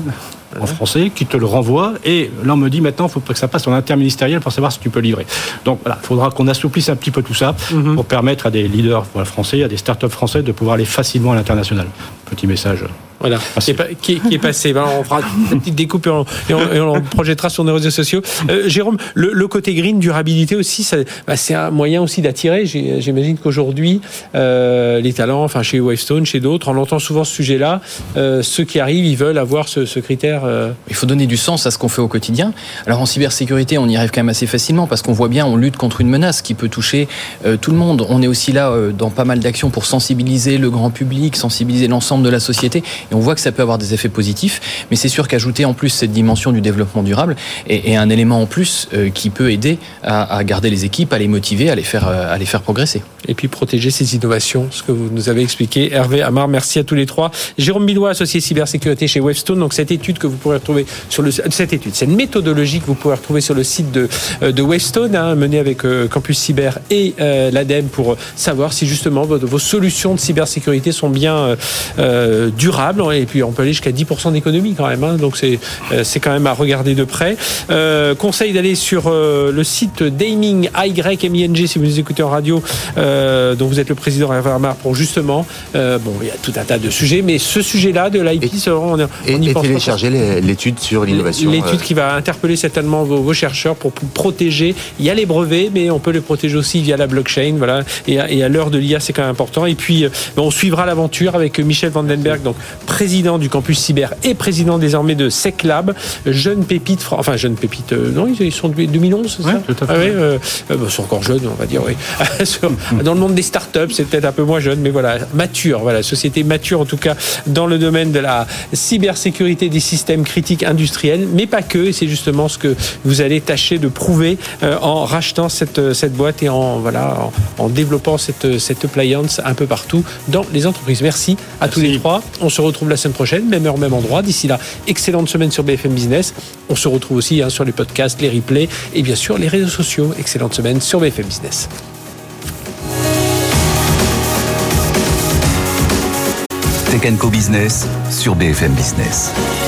en français, qui te le renvoie. Et là, on me dit maintenant, il faut que ça passe en interministériel pour savoir si tu peux livrer. Donc voilà, il faudra qu'on assouplisse un petit peu tout ça mhm. pour permettre à des leaders français, à des startups français de pouvoir aller facilement à l'international. Petit message. Voilà, qui est, passé. on fera une petite découpe et on, projettera sur nos réseaux sociaux. Euh, Jérôme, le, côté green, durabilité aussi, bah, c'est un moyen aussi d'attirer. J'imagine qu'aujourd'hui, euh, les talents, enfin chez Wavestone, chez d'autres, on entend souvent ce sujet-là. Euh, ceux qui arrivent, ils veulent avoir ce, critère. Il faut donner du sens à ce qu'on fait au quotidien. Alors en cybersécurité, on y arrive quand même assez facilement parce qu'on voit bien, on lutte contre une menace qui peut toucher tout le monde. On est aussi là dans pas mal d'actions pour sensibiliser le grand public, sensibiliser l'ensemble de la société et on voit que ça peut avoir des effets positifs, mais c'est sûr qu'ajouter en plus cette dimension du développement durable est, un élément en plus euh, qui peut aider à, garder les équipes, à les motiver, à les faire, euh, à les faire progresser. Et puis protéger ces innovations, ce que vous nous avez expliqué. Hervé, Amar, merci à tous les trois. Jérôme Billois, associé cybersécurité chez Webstone. Donc cette étude que vous pourrez retrouver sur le cette étude, cette méthodologie que vous pourrez retrouver sur le site de euh, de Webstone, hein, menée avec Campus Cyber et l'ADEME pour savoir si justement vos, solutions de cybersécurité sont bien durables et puis on peut aller jusqu'à 10% d'économie quand même. Hein. donc c'est euh, c'est quand même à regarder de près. Euh, conseil d'aller sur euh, le site Daming AYMING si vous écoutez en radio, dont vous êtes le président Hervé pour justement. bon, il y a tout un tas de sujets, mais ce sujet-là de l'IP, on, on et, y et télécharger l'étude sur l'innovation. L'étude qui va interpeller certainement vos, chercheurs pour, protéger. Il y a les brevets, mais on peut les protéger aussi via la blockchain. Voilà. Et à, l'heure de l'IA, c'est quand même important. Et puis, on suivra l'aventure avec Michel Vandenberg, donc président du campus cyber et président désormais de SecLab, jeune pépite, enfin jeune pépite, euh, non, ils sont de 2011, c'est ça? tout à fait. Ah euh, euh, bah, sont encore jeunes, on va dire, oui. dans le monde des startups, c'est peut-être un peu moins jeune, mais voilà, mature, voilà, société mature en tout cas dans le domaine de la cybersécurité des systèmes critiques industriels, mais pas que, et c'est justement ce que vous allez tâcher de prouver en rachetant cette, cette boîte et en, voilà, en, développant cette, cette appliance un peu partout dans les entreprises. Merci à tous les trois. On se retrouve la la semaine prochaine, même heure, même endroit. D'ici là, excellente semaine sur BFM Business. On se retrouve aussi hein, sur les podcasts, les replays et bien sûr les réseaux sociaux. Excellente semaine sur BFM Business. Tech Business sur BFM Business.